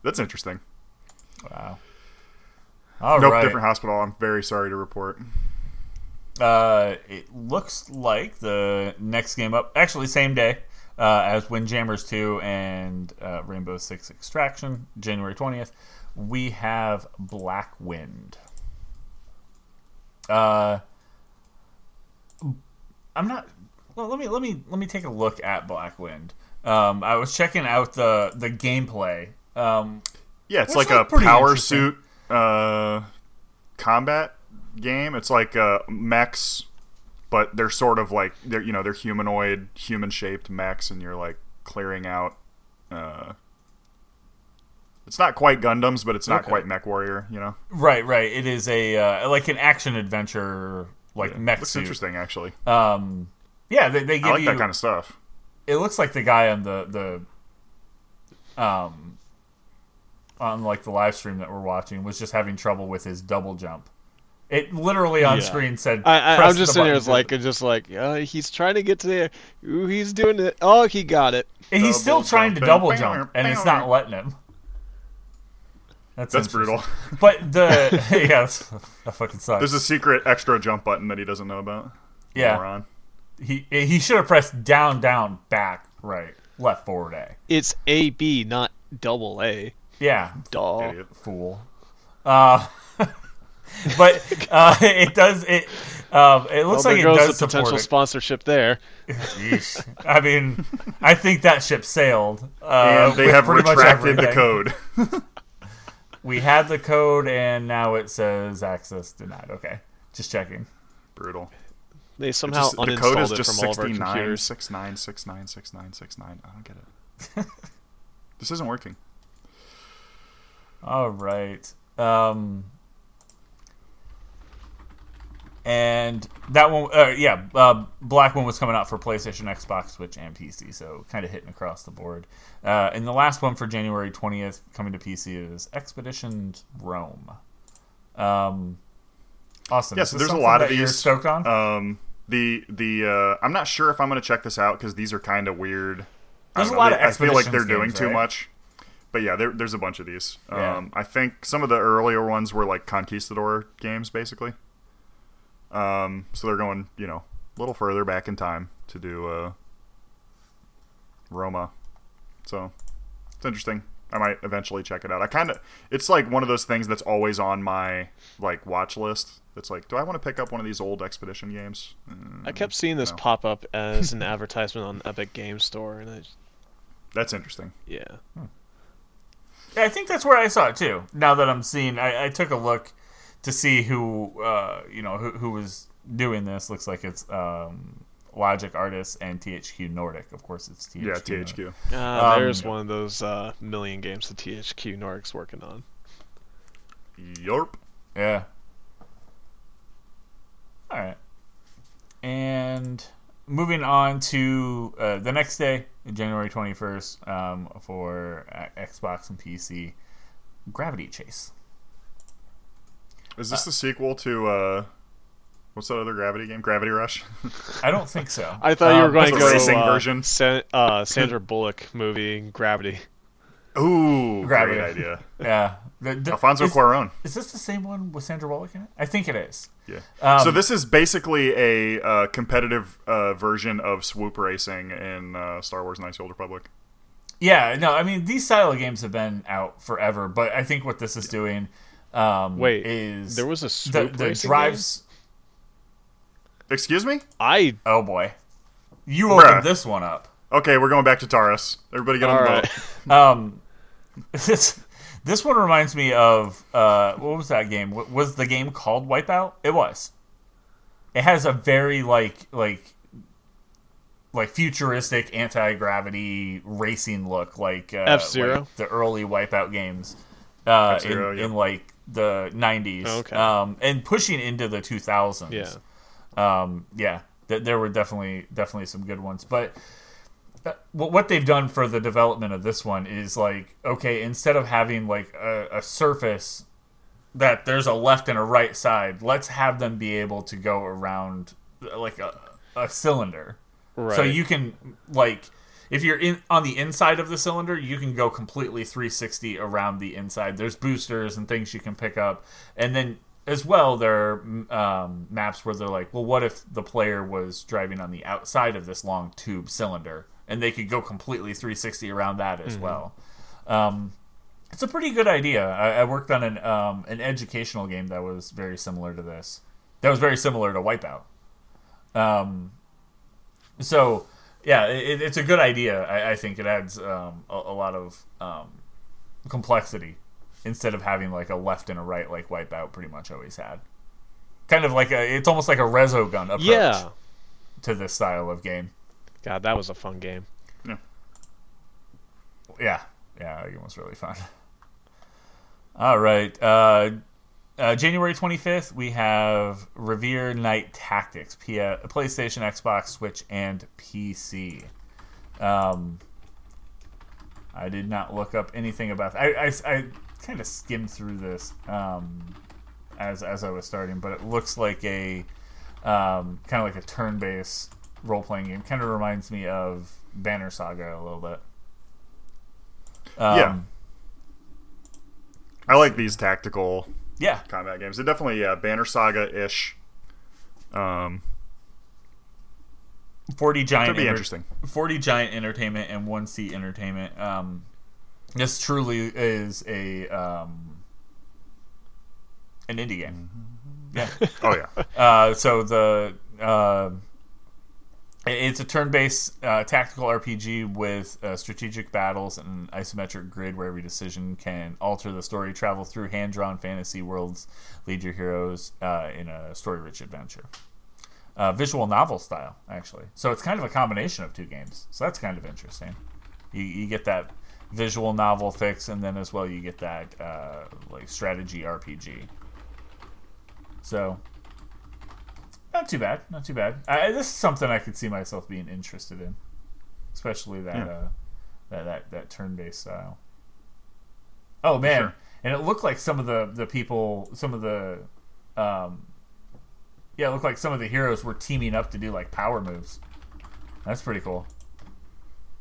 That's interesting. Wow. All nope, right. different hospital. I'm very sorry to report. Uh, it looks like the next game up, actually same day uh, as Windjammers 2 and uh, Rainbow Six Extraction, January 20th. We have Black Wind. Uh, I'm not. Well, let me let me let me take a look at Black Wind. Um, I was checking out the the gameplay. Um, Yeah, it's like a power suit uh, combat game. It's like uh, mechs, but they're sort of like they're you know they're humanoid, human shaped mechs, and you're like clearing out. Uh, it's not quite Gundams, but it's not Okay. quite Mech Warrior. You know, right, right. It is a uh, like an action adventure, like mech looks suit. interesting actually. Um, yeah, they, they give I like you. that kind of stuff. it looks like the guy on the the um on like the live stream that we're watching was just having trouble with his double jump. It literally on Yeah. screen said. I, I, "Press I'm just the sitting here, it's to- like, it's just like, uh, he's trying to get to there. Ooh, he's doing it. Oh, he got it. And he's still double trying to double jump, and it's not letting him. That's, That's brutal. [LAUGHS] But the [LAUGHS] [LAUGHS] yeah, that's, that fucking sucks. There's a secret extra jump button that he doesn't know about. yeah, Moron. he he should have pressed down, down, back, right, left, forward, A. It's A B, not double A. Yeah, Duh. Idiot. fool. Uh, but uh, it does it. Um, it Well, looks there like it goes does the potential support it. sponsorship there. Yeesh. I mean, I think that ship sailed. Uh, And they have pretty much retracted the code. We had the code, and now it says access denied. Okay, just checking. Brutal. They somehow Just- the uninstalled code is it just from all of our 69 computers. 69 69 69 69. I don't get it. [LAUGHS] this isn't working. All right. Um, and that one, uh, yeah, uh, Black One was coming out for PlayStation, Xbox, Switch, and PC, so kind of hitting across the board. Uh, and the last one for January 20th coming to PC is Expedition Rome. Um, Austin, Yeah, so there's a lot of that you're these. stoked on? Um, the the uh, I'm not sure if I'm going to check this out because these are kind of weird. There's a lot know, of I feel like they're doing games, too right? much. But yeah, there, there's a bunch of these. Yeah. Um, I think some of the earlier ones were like Conquistador games, basically. Um, so they're going, you know, a little further back in time to do uh, Roma. So it's interesting. I might eventually check it out. I kind of, it's like one of those things that's always on my like watch list. That's like, do I want to pick up one of these old Expedition games? Mm, I kept seeing this no. pop up as an [LAUGHS] advertisement on Epic Game Store, and I, just- That's interesting. yeah, Yeah, I think that's where I saw it too. Now that I'm seeing, I, I took a look to see who, uh, you know, who, who was doing this. Looks like it's um, Logic Artists and THQ Nordic. Of course, it's THQ. Yeah, Nordic. THQ. uh, Um, there's one of those uh, million games that THQ Nordic's working on. Yarp. Yeah. All right. And moving on to uh, the next day, January 21st, um, for uh, Xbox and PC, Gravity Chase. Is this the sequel to uh, what's that other Gravity game? Gravity Rush. [LAUGHS] I don't think so. I thought you were Um, going to that's a go racing uh, version. Sa- uh, [LAUGHS] Sandra Bullock movie Gravity. Ooh, Gravity. great idea. [LAUGHS] Yeah. The- the- Alfonso is, Cuarón. is this the same one with Sandra Bullock in it? I think it is. Yeah. Um, so this is basically a uh, competitive uh, version of Swoop Racing in uh, Star Wars: Knights of the Old Republic. Yeah, no, I mean these style of games have been out forever, but I think what this is doing um, Wait, is there was a the, swoop the racing drives. Excuse me? I Oh boy, you Bruh. opened this one up. Okay, we're going back to Taris. Everybody get on all the right. boat. [LAUGHS] Um, [LAUGHS] this this one reminds me of uh, what was that game? Wa- Was the game called Wipeout? It was. It has a very like like like futuristic anti gravity racing look, like uh, F-Zero? like the early Wipeout games uh, in, yep. in like the '90s, Okay. um, and pushing into the 2000s yeah. um, yeah, th- there were definitely definitely some good ones. But uh, what what they've done for the development of this one is like okay, instead of having like a, a surface that there's a left and a right side, let's have them be able to go around like a, a cylinder. Right. So you can like if you're in on the inside of the cylinder, you can go completely 360 around the inside. There's boosters and things you can pick up, and then as well, there are um, maps where they're like, well, what if the player was driving on the outside of this long tube cylinder, and they could go completely 360 around that as well. Um, it's a pretty good idea. I, I worked on an um, an educational game that was very similar to this. That was very similar to Wipeout. Um, so yeah, it, it's a good idea. I, I think it adds um, a, a lot of um, complexity instead of having like a left and a right like Wipeout pretty much always had. Kind of like a, it's almost like a Resogun approach Yeah. to this style of game. God, that was a fun game. Yeah, yeah, that game was really fun. [LAUGHS] All right, uh, uh, January twenty fifth, we have Reverie Knights Tactics, P- PlayStation, Xbox, Switch, and PC. Um, I did not look up anything about. I I, I kind of skimmed through this um, as as I was starting, but it looks like a um, kind of like a turn based role playing game. Kind of reminds me of Banner Saga a little bit. Um, Yeah. I like these tactical Yeah. combat games. They're definitely yeah, Banner Saga ish. Um, 40 giant enter- interesting. 40 giant entertainment and 1C entertainment um this truly is a um an indie game yeah [LAUGHS] Oh yeah, uh so the uh it's a turn-based uh, tactical RPG with uh, strategic battles and an isometric grid where every decision can alter the story, travel through hand-drawn fantasy worlds, lead your heroes uh, in a story-rich adventure. Uh, visual novel style, actually. So it's kind of a combination of two games. So that's kind of interesting. You, you get that visual novel fix, and then as well you get that uh, like strategy RPG. So not too bad, not too bad. I, this is something I could see myself being interested in, especially that Yeah. uh, that that, that turn-based style. Oh man, Sure. and it looked like some of the the people, some of the, um, yeah, it looked like some of the heroes were teaming up to do like power moves. That's pretty cool.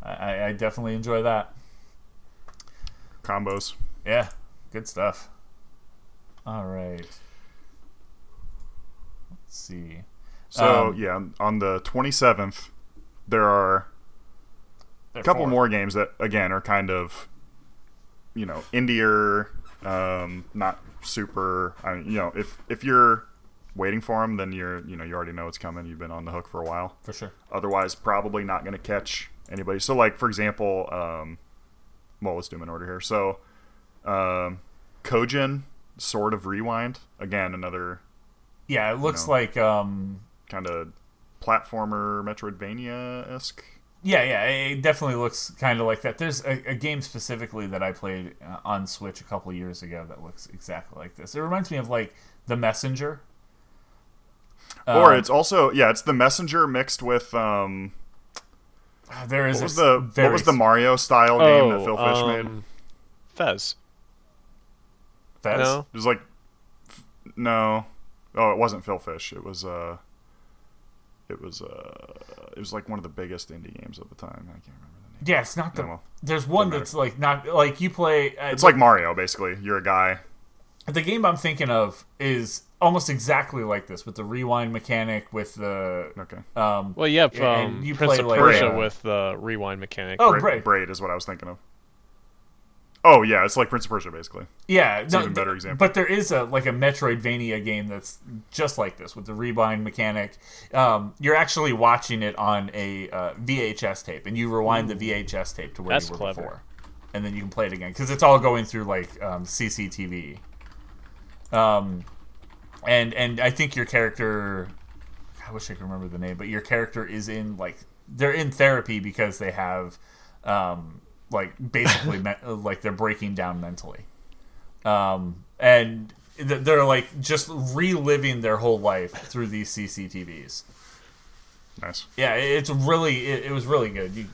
I, I, I definitely enjoy that. combos. Yeah, good stuff. All right. See. So Um, yeah, on the 27th, there are a couple four. more games that again are kind of, you know, indier, um, not super. I mean, you know, if if you're waiting for them, then you're you know you already know it's coming. You've been on the hook for a while. for sure. Otherwise, probably not going to catch anybody. So, like for example, um, well, let's do them in order here. So, um, Kojin, Sword of Rewind, again another Yeah, it looks know. like um kind of platformer Metroidvania esque. yeah, yeah, it definitely looks kind of like that. There's a, a game specifically that I played uh, on Switch a couple years ago that looks exactly like this. It reminds me of like The Messenger. or Um, it's also yeah, it's the Messenger mixed with um, there is what was a the what was the Mario style game that Oh, Phil Fish made? um, Fez. Fez? No. It was like f- no, oh, it wasn't Phil Fish. It was uh, it was uh, it was like one of the biggest indie games of the time. I can't remember the name. Yeah, it's not the. Yeah, well, there's one that's like not like you play. Uh, It's like Mario, basically. You're a guy. the game I'm thinking of is almost exactly like this with the rewind mechanic with the Okay. um. Well, you Yeah, and um, you Prince play, of like, Persia uh, with the rewind mechanic. Oh, Braid. Braid is what I was thinking of. Oh yeah, it's like Prince of Persia, basically. Yeah, no, even better th- example. But there is a like a Metroidvania game that's just like this with the rewind mechanic. Um, you're actually watching it on a uh, VHS tape, and you rewind the VHS tape to where That's you were clever. before, and then you can play it again because it's all going through like um, CCTV. Um, and and I think your character, I wish I could remember the name, but your character is in like they're in therapy because they have, um, like basically me- [LAUGHS] like they're breaking down mentally um, and th- they're like just reliving their whole life through these CCTVs. Nice. Yeah, it's really it, it was really good. You,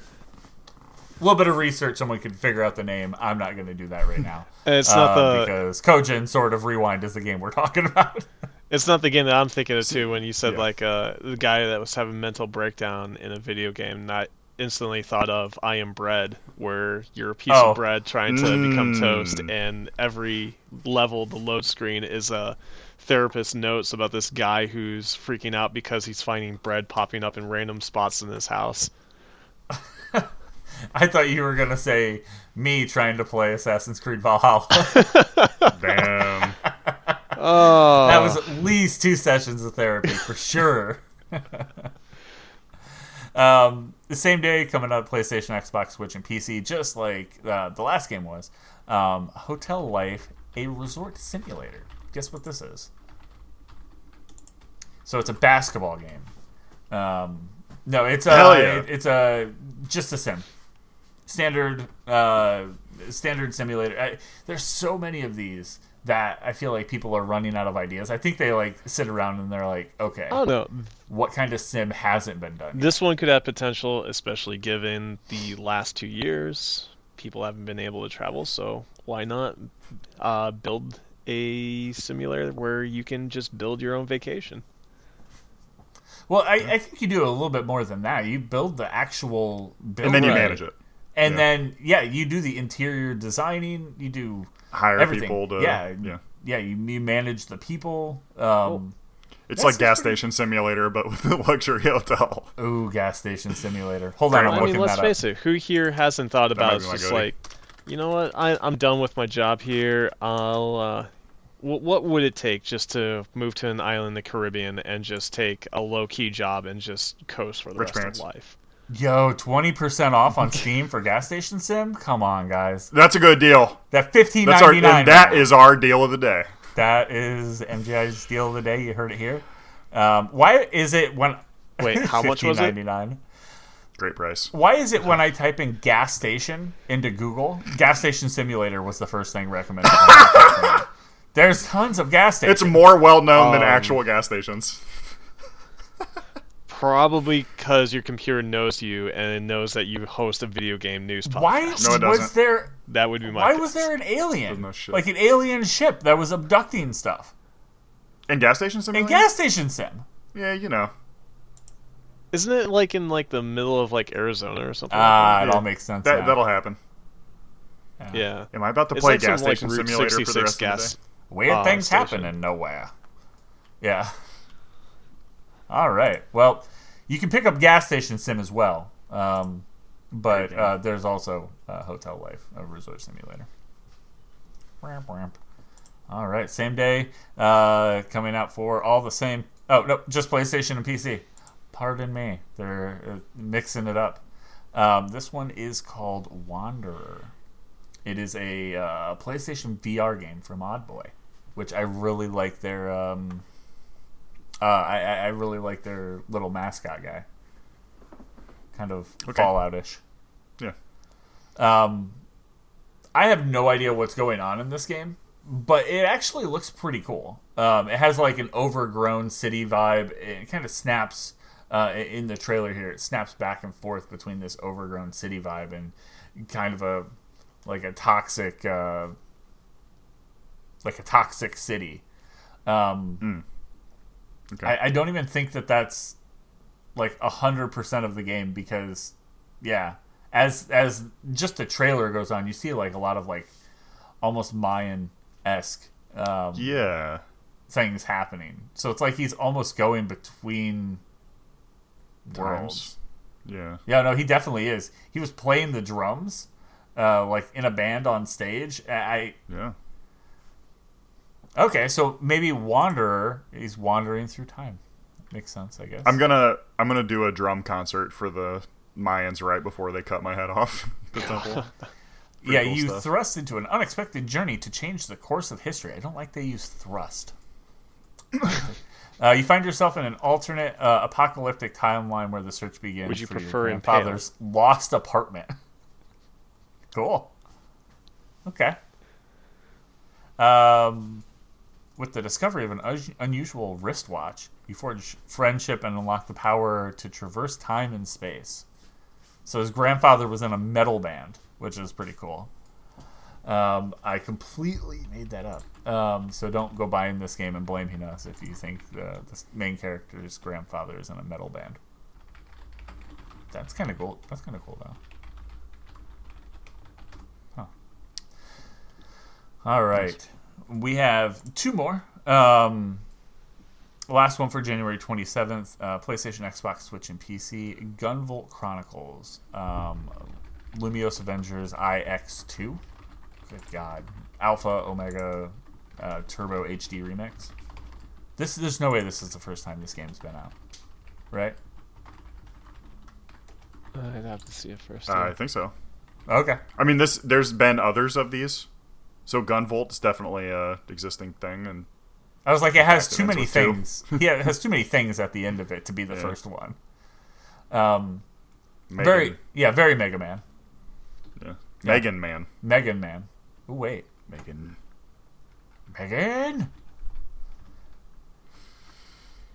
a little bit of research, someone could figure out the name. I'm not going to do that right [LAUGHS] now. It's not Um, the- because Kojin Sword of Rewind is the game we're [LAUGHS] talking about. It's not the game that I'm thinking of too. When you said yeah. like uh, the guy that was having mental breakdown in a video game, not instantly thought of I Am Bread, where you're a piece Oh. of bread trying to become toast, Mm. and every level the load screen is a therapist notes about this guy who's freaking out because he's finding bread popping up in random spots in his house. [LAUGHS] I thought you were gonna say me trying to play Assassin's Creed Valhalla. [LAUGHS] Damn. Oh, [LAUGHS] that was at least two sessions of therapy for sure. um, the same day coming out of PlayStation, Xbox, Switch, and PC, just like uh, the last game was. Um, Hotel Life, a resort simulator. Guess what this is? So it's a basketball game. Um, no, it's a yeah. it's a just a sim, standard uh, standard simulator. I, there's so many of these that I feel like people are running out of ideas. I think they like sit around and they're like, okay, I don't know. what kind of sim hasn't been done? yet? This one could have potential, especially given the last two years. People haven't been able to travel, so why not uh, build a simulator where you can just build your own vacation? Well, I, I think you do a little bit more than that. You build the actual build, And then you Right. manage it. And yeah. then yeah, you do the interior designing. You do Hire everything. people to. yeah, yeah. yeah. You, you manage the people. Um, It's That like gas pretty- station simulator, but with a luxury hotel. ooh, gas station simulator. Hold on, I'm I looking mean, let's that face up. it. Who here hasn't thought might about be it's just go-to. like, you know what? I, I'm done with my job here. I'll. Uh, wh- what would it take just to move to an island in the Caribbean and just take a low key job and just coast for the Rich rest parents. of life? Yo, twenty percent off on Steam for gas station sim. Come on, guys. That's a good deal. That fifteen That's our ninety nine. and that is our deal of the day. that is MGI's deal of the day. You heard it here. Um, why is it when? Wait, [LAUGHS] how much was it? Great price. Why is it when I type in gas station into Google, gas station simulator was the first thing recommended? [LAUGHS] There's tons of gas stations. It's more well known than Um, actual gas stations. Probably because your computer knows you and it knows that you host a video game news podcast. why No, it was there? That would be my. Why guess. was there an alien, no shit. like an alien ship that was abducting stuff In gas station in simulator? gas station sim? Yeah, you know. Isn't it like in like the middle of like Arizona or something? Ah, like it all makes sense. That now. that'll happen. that? Yeah. Am I about to It's play like gas some, station Route simulator for the 66 rest gas. of Weird uh, things station. happen in nowhere. Yeah. [LAUGHS] All right. Well, you can pick up gas station sim as well, um, but uh, there's also uh, Hotel Life, a resort simulator. Whamp, whamp. All right. Same day, uh, coming out for all the same. Oh no, just PlayStation and PC. Pardon me. They're uh, mixing it up. Um, this one is called Wanderer. It is a uh, PlayStation VR game from Oddboy, which I really like their. Um, uh, I, I really like their little mascot guy. Kind of Okay. Falloutish. day. Um, I have no idea what's going on in this game, but it actually looks pretty cool. Um, it has like an overgrown city vibe. It kind of snaps uh, in the trailer here. It snaps back and forth between this overgrown city vibe and kind of a like a toxic, uh, like a toxic city. Um, Okay. I, I don't even think that that's like a hundred percent of the game because, yeah, as as just the trailer goes on, you see like a lot of like almost Mayan esque um, yeah. things happening. So it's like he's almost going between worlds. Yeah. Yeah, no, he definitely is. He was playing the drums, uh, like in a band on stage. I Yeah. Okay, so maybe Wanderer. is wandering through time. Makes sense, I guess. I'm gonna I'm gonna do a drum concert for the Mayans right before they cut my head off [LAUGHS] the temple. [LAUGHS] [LAUGHS] yeah, cool you stuff. thrust into an unexpected journey to change the course of history. I don't like they use thrust. [COUGHS] uh, you find yourself in an alternate uh, apocalyptic timeline where the search begins. Would you for your prefer impale? grandfather's lost apartment? cool. Okay. Um, with the discovery of an un- unusual wristwatch, you forge friendship and unlock the power to traverse time and space. So his grandfather was in a metal band, which is pretty cool. Um, I completely made that up. Um, so don't go buying this game and blaming us if you think the, the main character's grandfather is in a metal band. That's kind of cool. That's kind of cool, though. Huh. All right. We have two more Um, last one for January 27th uh, PlayStation, Xbox, Switch, and PC Gunvolt Chronicles. Um, Luminous Avengers IX2. Good God. Alpha, Omega, uh, Turbo HD Remix. This There's no way this is the first time this game's been out. Right? I'd have to see it first. Uh. I think so. Okay. I mean, this there's been others of these, so Gunvolt is definitely a existing thing, and I was like, it has too many things. [LAUGHS] yeah, it has too many things at the end of it to be the Yeah. first one. Um, Megan, very, yeah, very Mega Man. yeah. Megan Man, Megan Man. Ooh, wait. Megan. Megan?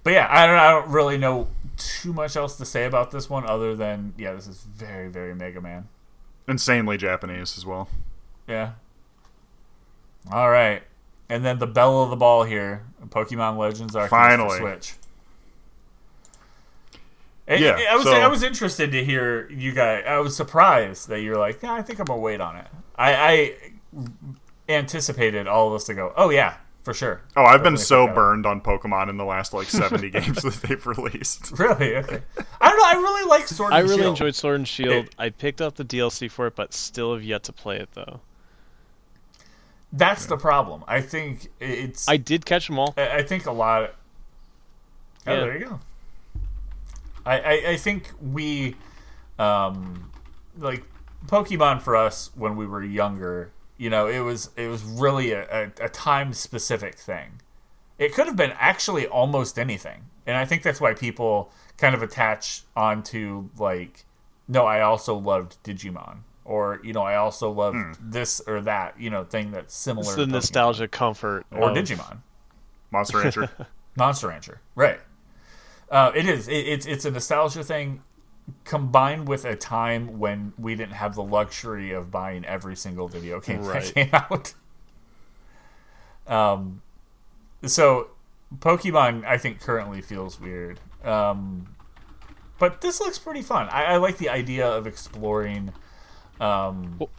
But yeah, I don't, I don't really know too much else to say about this one other than, yeah, this is very, very Mega Man. Insanely Japanese as well. Yeah. All right. And then the bell of the ball here Pokemon Legends Arceus Finally. for Switch. And- Yeah, I was so- I was interested to hear you guys. I was surprised that you're like, yeah, I think I'm gonna wait on it. I, I anticipated all of us to go, oh yeah, for sure. Oh, I've been so pick that up. burned on Pokemon in the last like 70 [LAUGHS] games that they've released. Really? Okay. I don't know. I really like Sword. And Shield. I and really Shield. enjoyed Sword and Shield. It- I picked up the DLC for it, but still have yet to play it though. That's the problem. I think it's. I did catch them all. I I think a lot. Oh, Yeah. there you go. I, I I think we, um, like Pokemon for us when we were younger. You know, it was it was really a, a, a time specific thing. It could have been actually almost anything, and I think that's why people kind of attach onto like, no, I also loved Digimon, or you know, I also loved this or that, you know, thing that's similar. It's to the Pokemon. nostalgia comfort. or of- Digimon. Monster Rancher. [LAUGHS] Monster Rancher, right? Uh, it is. It, it's it's a nostalgia thing, combined with a time when we didn't have the luxury of buying every single video game Right. that came [LAUGHS] out. Um, so Pokemon, I think, currently feels weird. Um, but this looks pretty fun. I, I like the idea of exploring. Um, Well-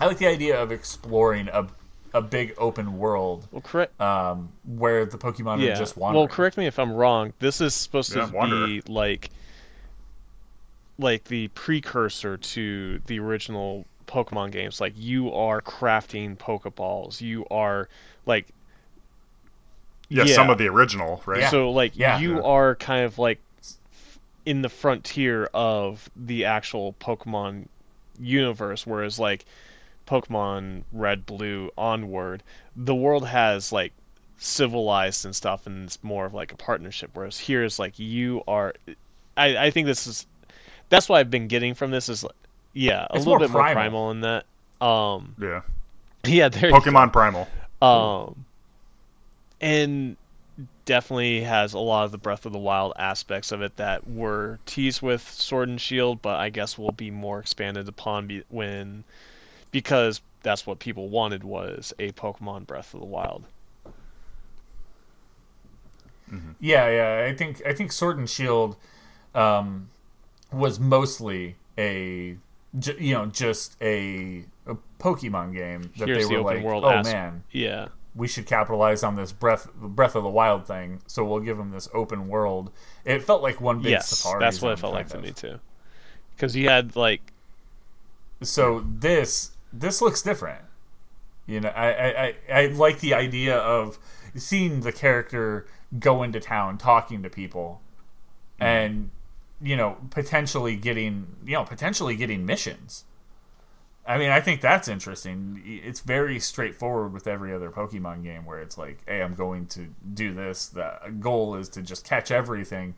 I like the idea of exploring a a big open world Well, correct. um, where the Pokemon yeah. are just wandering. Well, correct me if I'm wrong. This is supposed Yeah, to Wanderer. be like, like the precursor to the original Pokemon games. Like you are crafting Pokeballs. You are like Yeah, Yeah. some of the original, right? Yeah. So like Yeah. you Yeah. are kind of like in the frontier of the actual Pokemon universe, whereas like Pokemon Red, Blue, onward, the world has like civilized and stuff, and it's more of like a partnership. Whereas here is like you are. I I think this is that's what I've been getting from this is like, yeah a It's little more bit more primal. primal in that. Um, Yeah. [LAUGHS] yeah, there. you go. Pokemon Primal. Um, and definitely has a lot of the Breath of the Wild aspects of it that were teased with Sword and Shield, but I guess will be more expanded upon be- when because that's what people wanted was a Pokemon Breath of the Wild. Yeah, yeah. I think I think Sword and Shield um, was mostly a you know just a, a Pokemon game that Here's they the were open like, world oh as- man, Yeah, we should capitalize on this breath Breath of the Wild thing, so we'll give them this open world. It felt like one big yes, safari. that's what it felt like kind to me too. Because you had like so this this looks different. You know, I, I, I, I like the idea of seeing the character go into town, talking to people, mm. and you know potentially getting you know potentially getting missions. I mean, I think that's interesting. It's very straightforward with every other Pokemon game where it's like, hey, I'm going to do this. The goal is to just catch everything.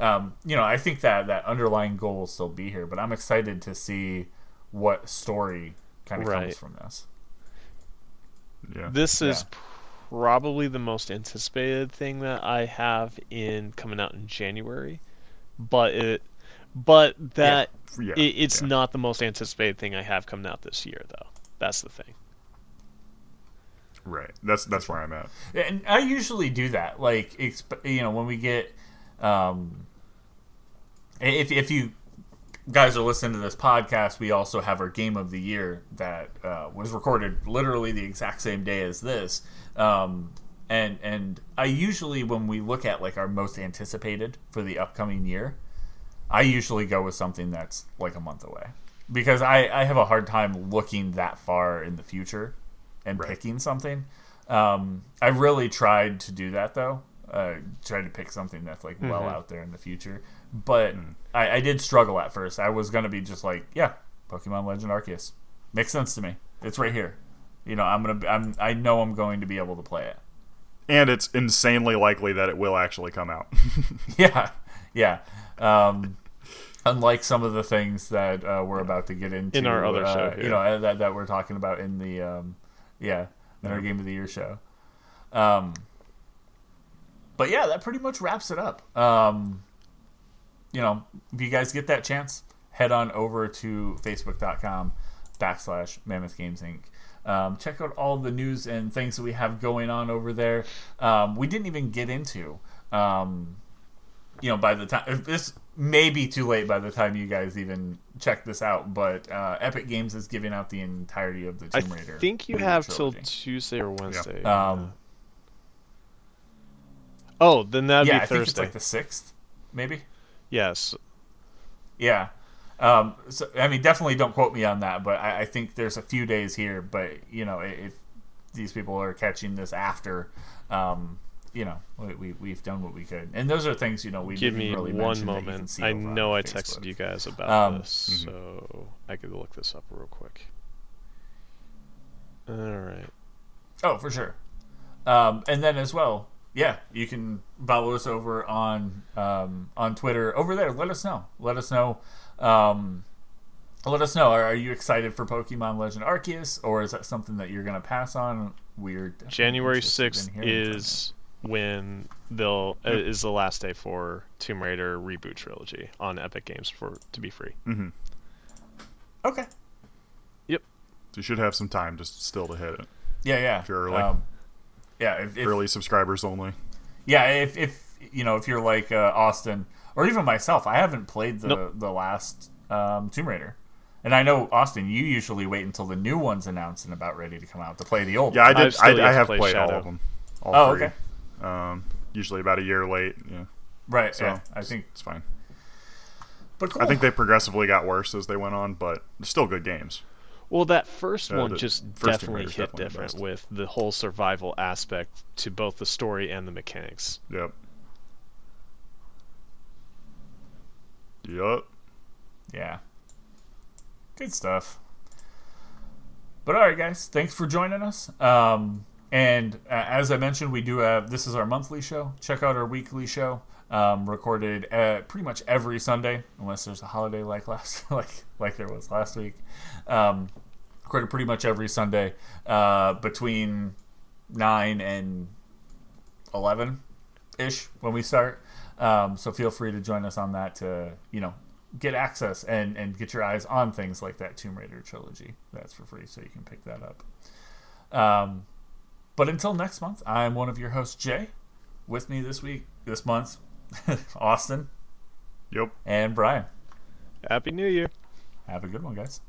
Um, you know, I think that that underlying goal will still be here, but I'm excited to see what story kind of Right. comes from this. Yeah. this is probably the most anticipated thing that I have in coming out in January, but it, but that Yeah. It, it's yeah. not the most anticipated thing I have coming out this year, though. That's the thing. Right. That's that's where I'm at. And I usually do that. Like, exp- you know, when we get, um, if if you guys are listening to this podcast, we also have our game of the year that uh, was recorded literally the exact same day as this. Um, and and I usually when we look at like our most anticipated for the upcoming year, I usually go with something that's like a month away because I I have a hard time looking that far in the future and Right. picking something. Um, I really tried to do that though. Uh, tried to pick something that's like well out there in the future, but I, I did struggle at first. I was gonna be just like, yeah, Pokemon Legend Arceus makes sense to me. It's right here. You know, I'm gonna. I'm. I know I'm going to be able to play it. And it's insanely likely that it will actually come out. [LAUGHS] [LAUGHS] Yeah, yeah. Um, unlike some of the things that uh, we're about to get into In our other uh, show you know, uh, that that we're talking about in the um, yeah, in our game of the year show. Um, but yeah, that pretty much wraps it up. Um, you know, if you guys get that chance, head on over to facebook.com backslash Mammoth Games Inc. Um, check out all the news and things that we have going on over there. Um, we didn't even get into, um, you know, by the time this may be too late by the time you guys even check this out, but uh, Epic Games is giving out the entirety of the Tomb Raider. I think you reboot have till. Tuesday or Wednesday. Um, oh, then that'd yeah, be I think it's Thursday. like the sixth, maybe. Yes. Yeah. Um, so I mean, definitely don't quote me on that, but I, I think there's a few days here. But you know, if these people are catching this after, um, you know, we, we we've done what we could, and those are things you know we Give didn't me really one mention that you can moment. I know I Facebook. texted you guys about Um, this, so I could look this up real quick. All right. Oh, for sure. Um, and then as well, yeah, you can follow us over on um, on Twitter. Over there, let us know. Let us know. Um, let us know. Are, are you excited for Pokemon Legend Arceus, or is that something that you're going to pass on? We're January sixth is when they'll uh, is the last day for Tomb Raider reboot trilogy on Epic Games for to be free. hmm you. Okay. So you should have some time just still to hit it. Yeah, yeah. If you're early. Um, yeah, if, if, Early subscribers only. yeah. If, if you know, if you're like uh, Austin or even myself, I haven't played the Nope. the last um, Tomb Raider, and I know Austin, you usually wait until the new one's announced and about ready to come out to play the old. Yeah, I did. I've I, I have play played all of them. All Oh, three. okay. Um, usually about a year late. Yeah, right. so yeah, I think. it's fine. But cool. I think they progressively got worse as they went on, but still good games. Well, that first Uh, one just first definitely hit definitely different best. with the whole survival aspect to both the story and the mechanics. Yep. Yep. Yeah. Good stuff. But all right, guys, thanks for joining us. Um, and uh, as I mentioned, we do have this is our monthly show. Check out our weekly show, um, recorded pretty much every Sunday, unless there's a holiday like last [LAUGHS] like like there was last week. Um, recorded pretty much every Sunday uh, between nine and eleven ish when we start. Um, so feel free to join us on that to you know get access and and get your eyes on things like that Tomb Raider trilogy. That's for free, so you can pick that up. Um, but until next month, I'm one of your hosts, Jay. With me this week, this month, [LAUGHS] Austin Yep. and Brian. Happy New Year! Have a good one, guys.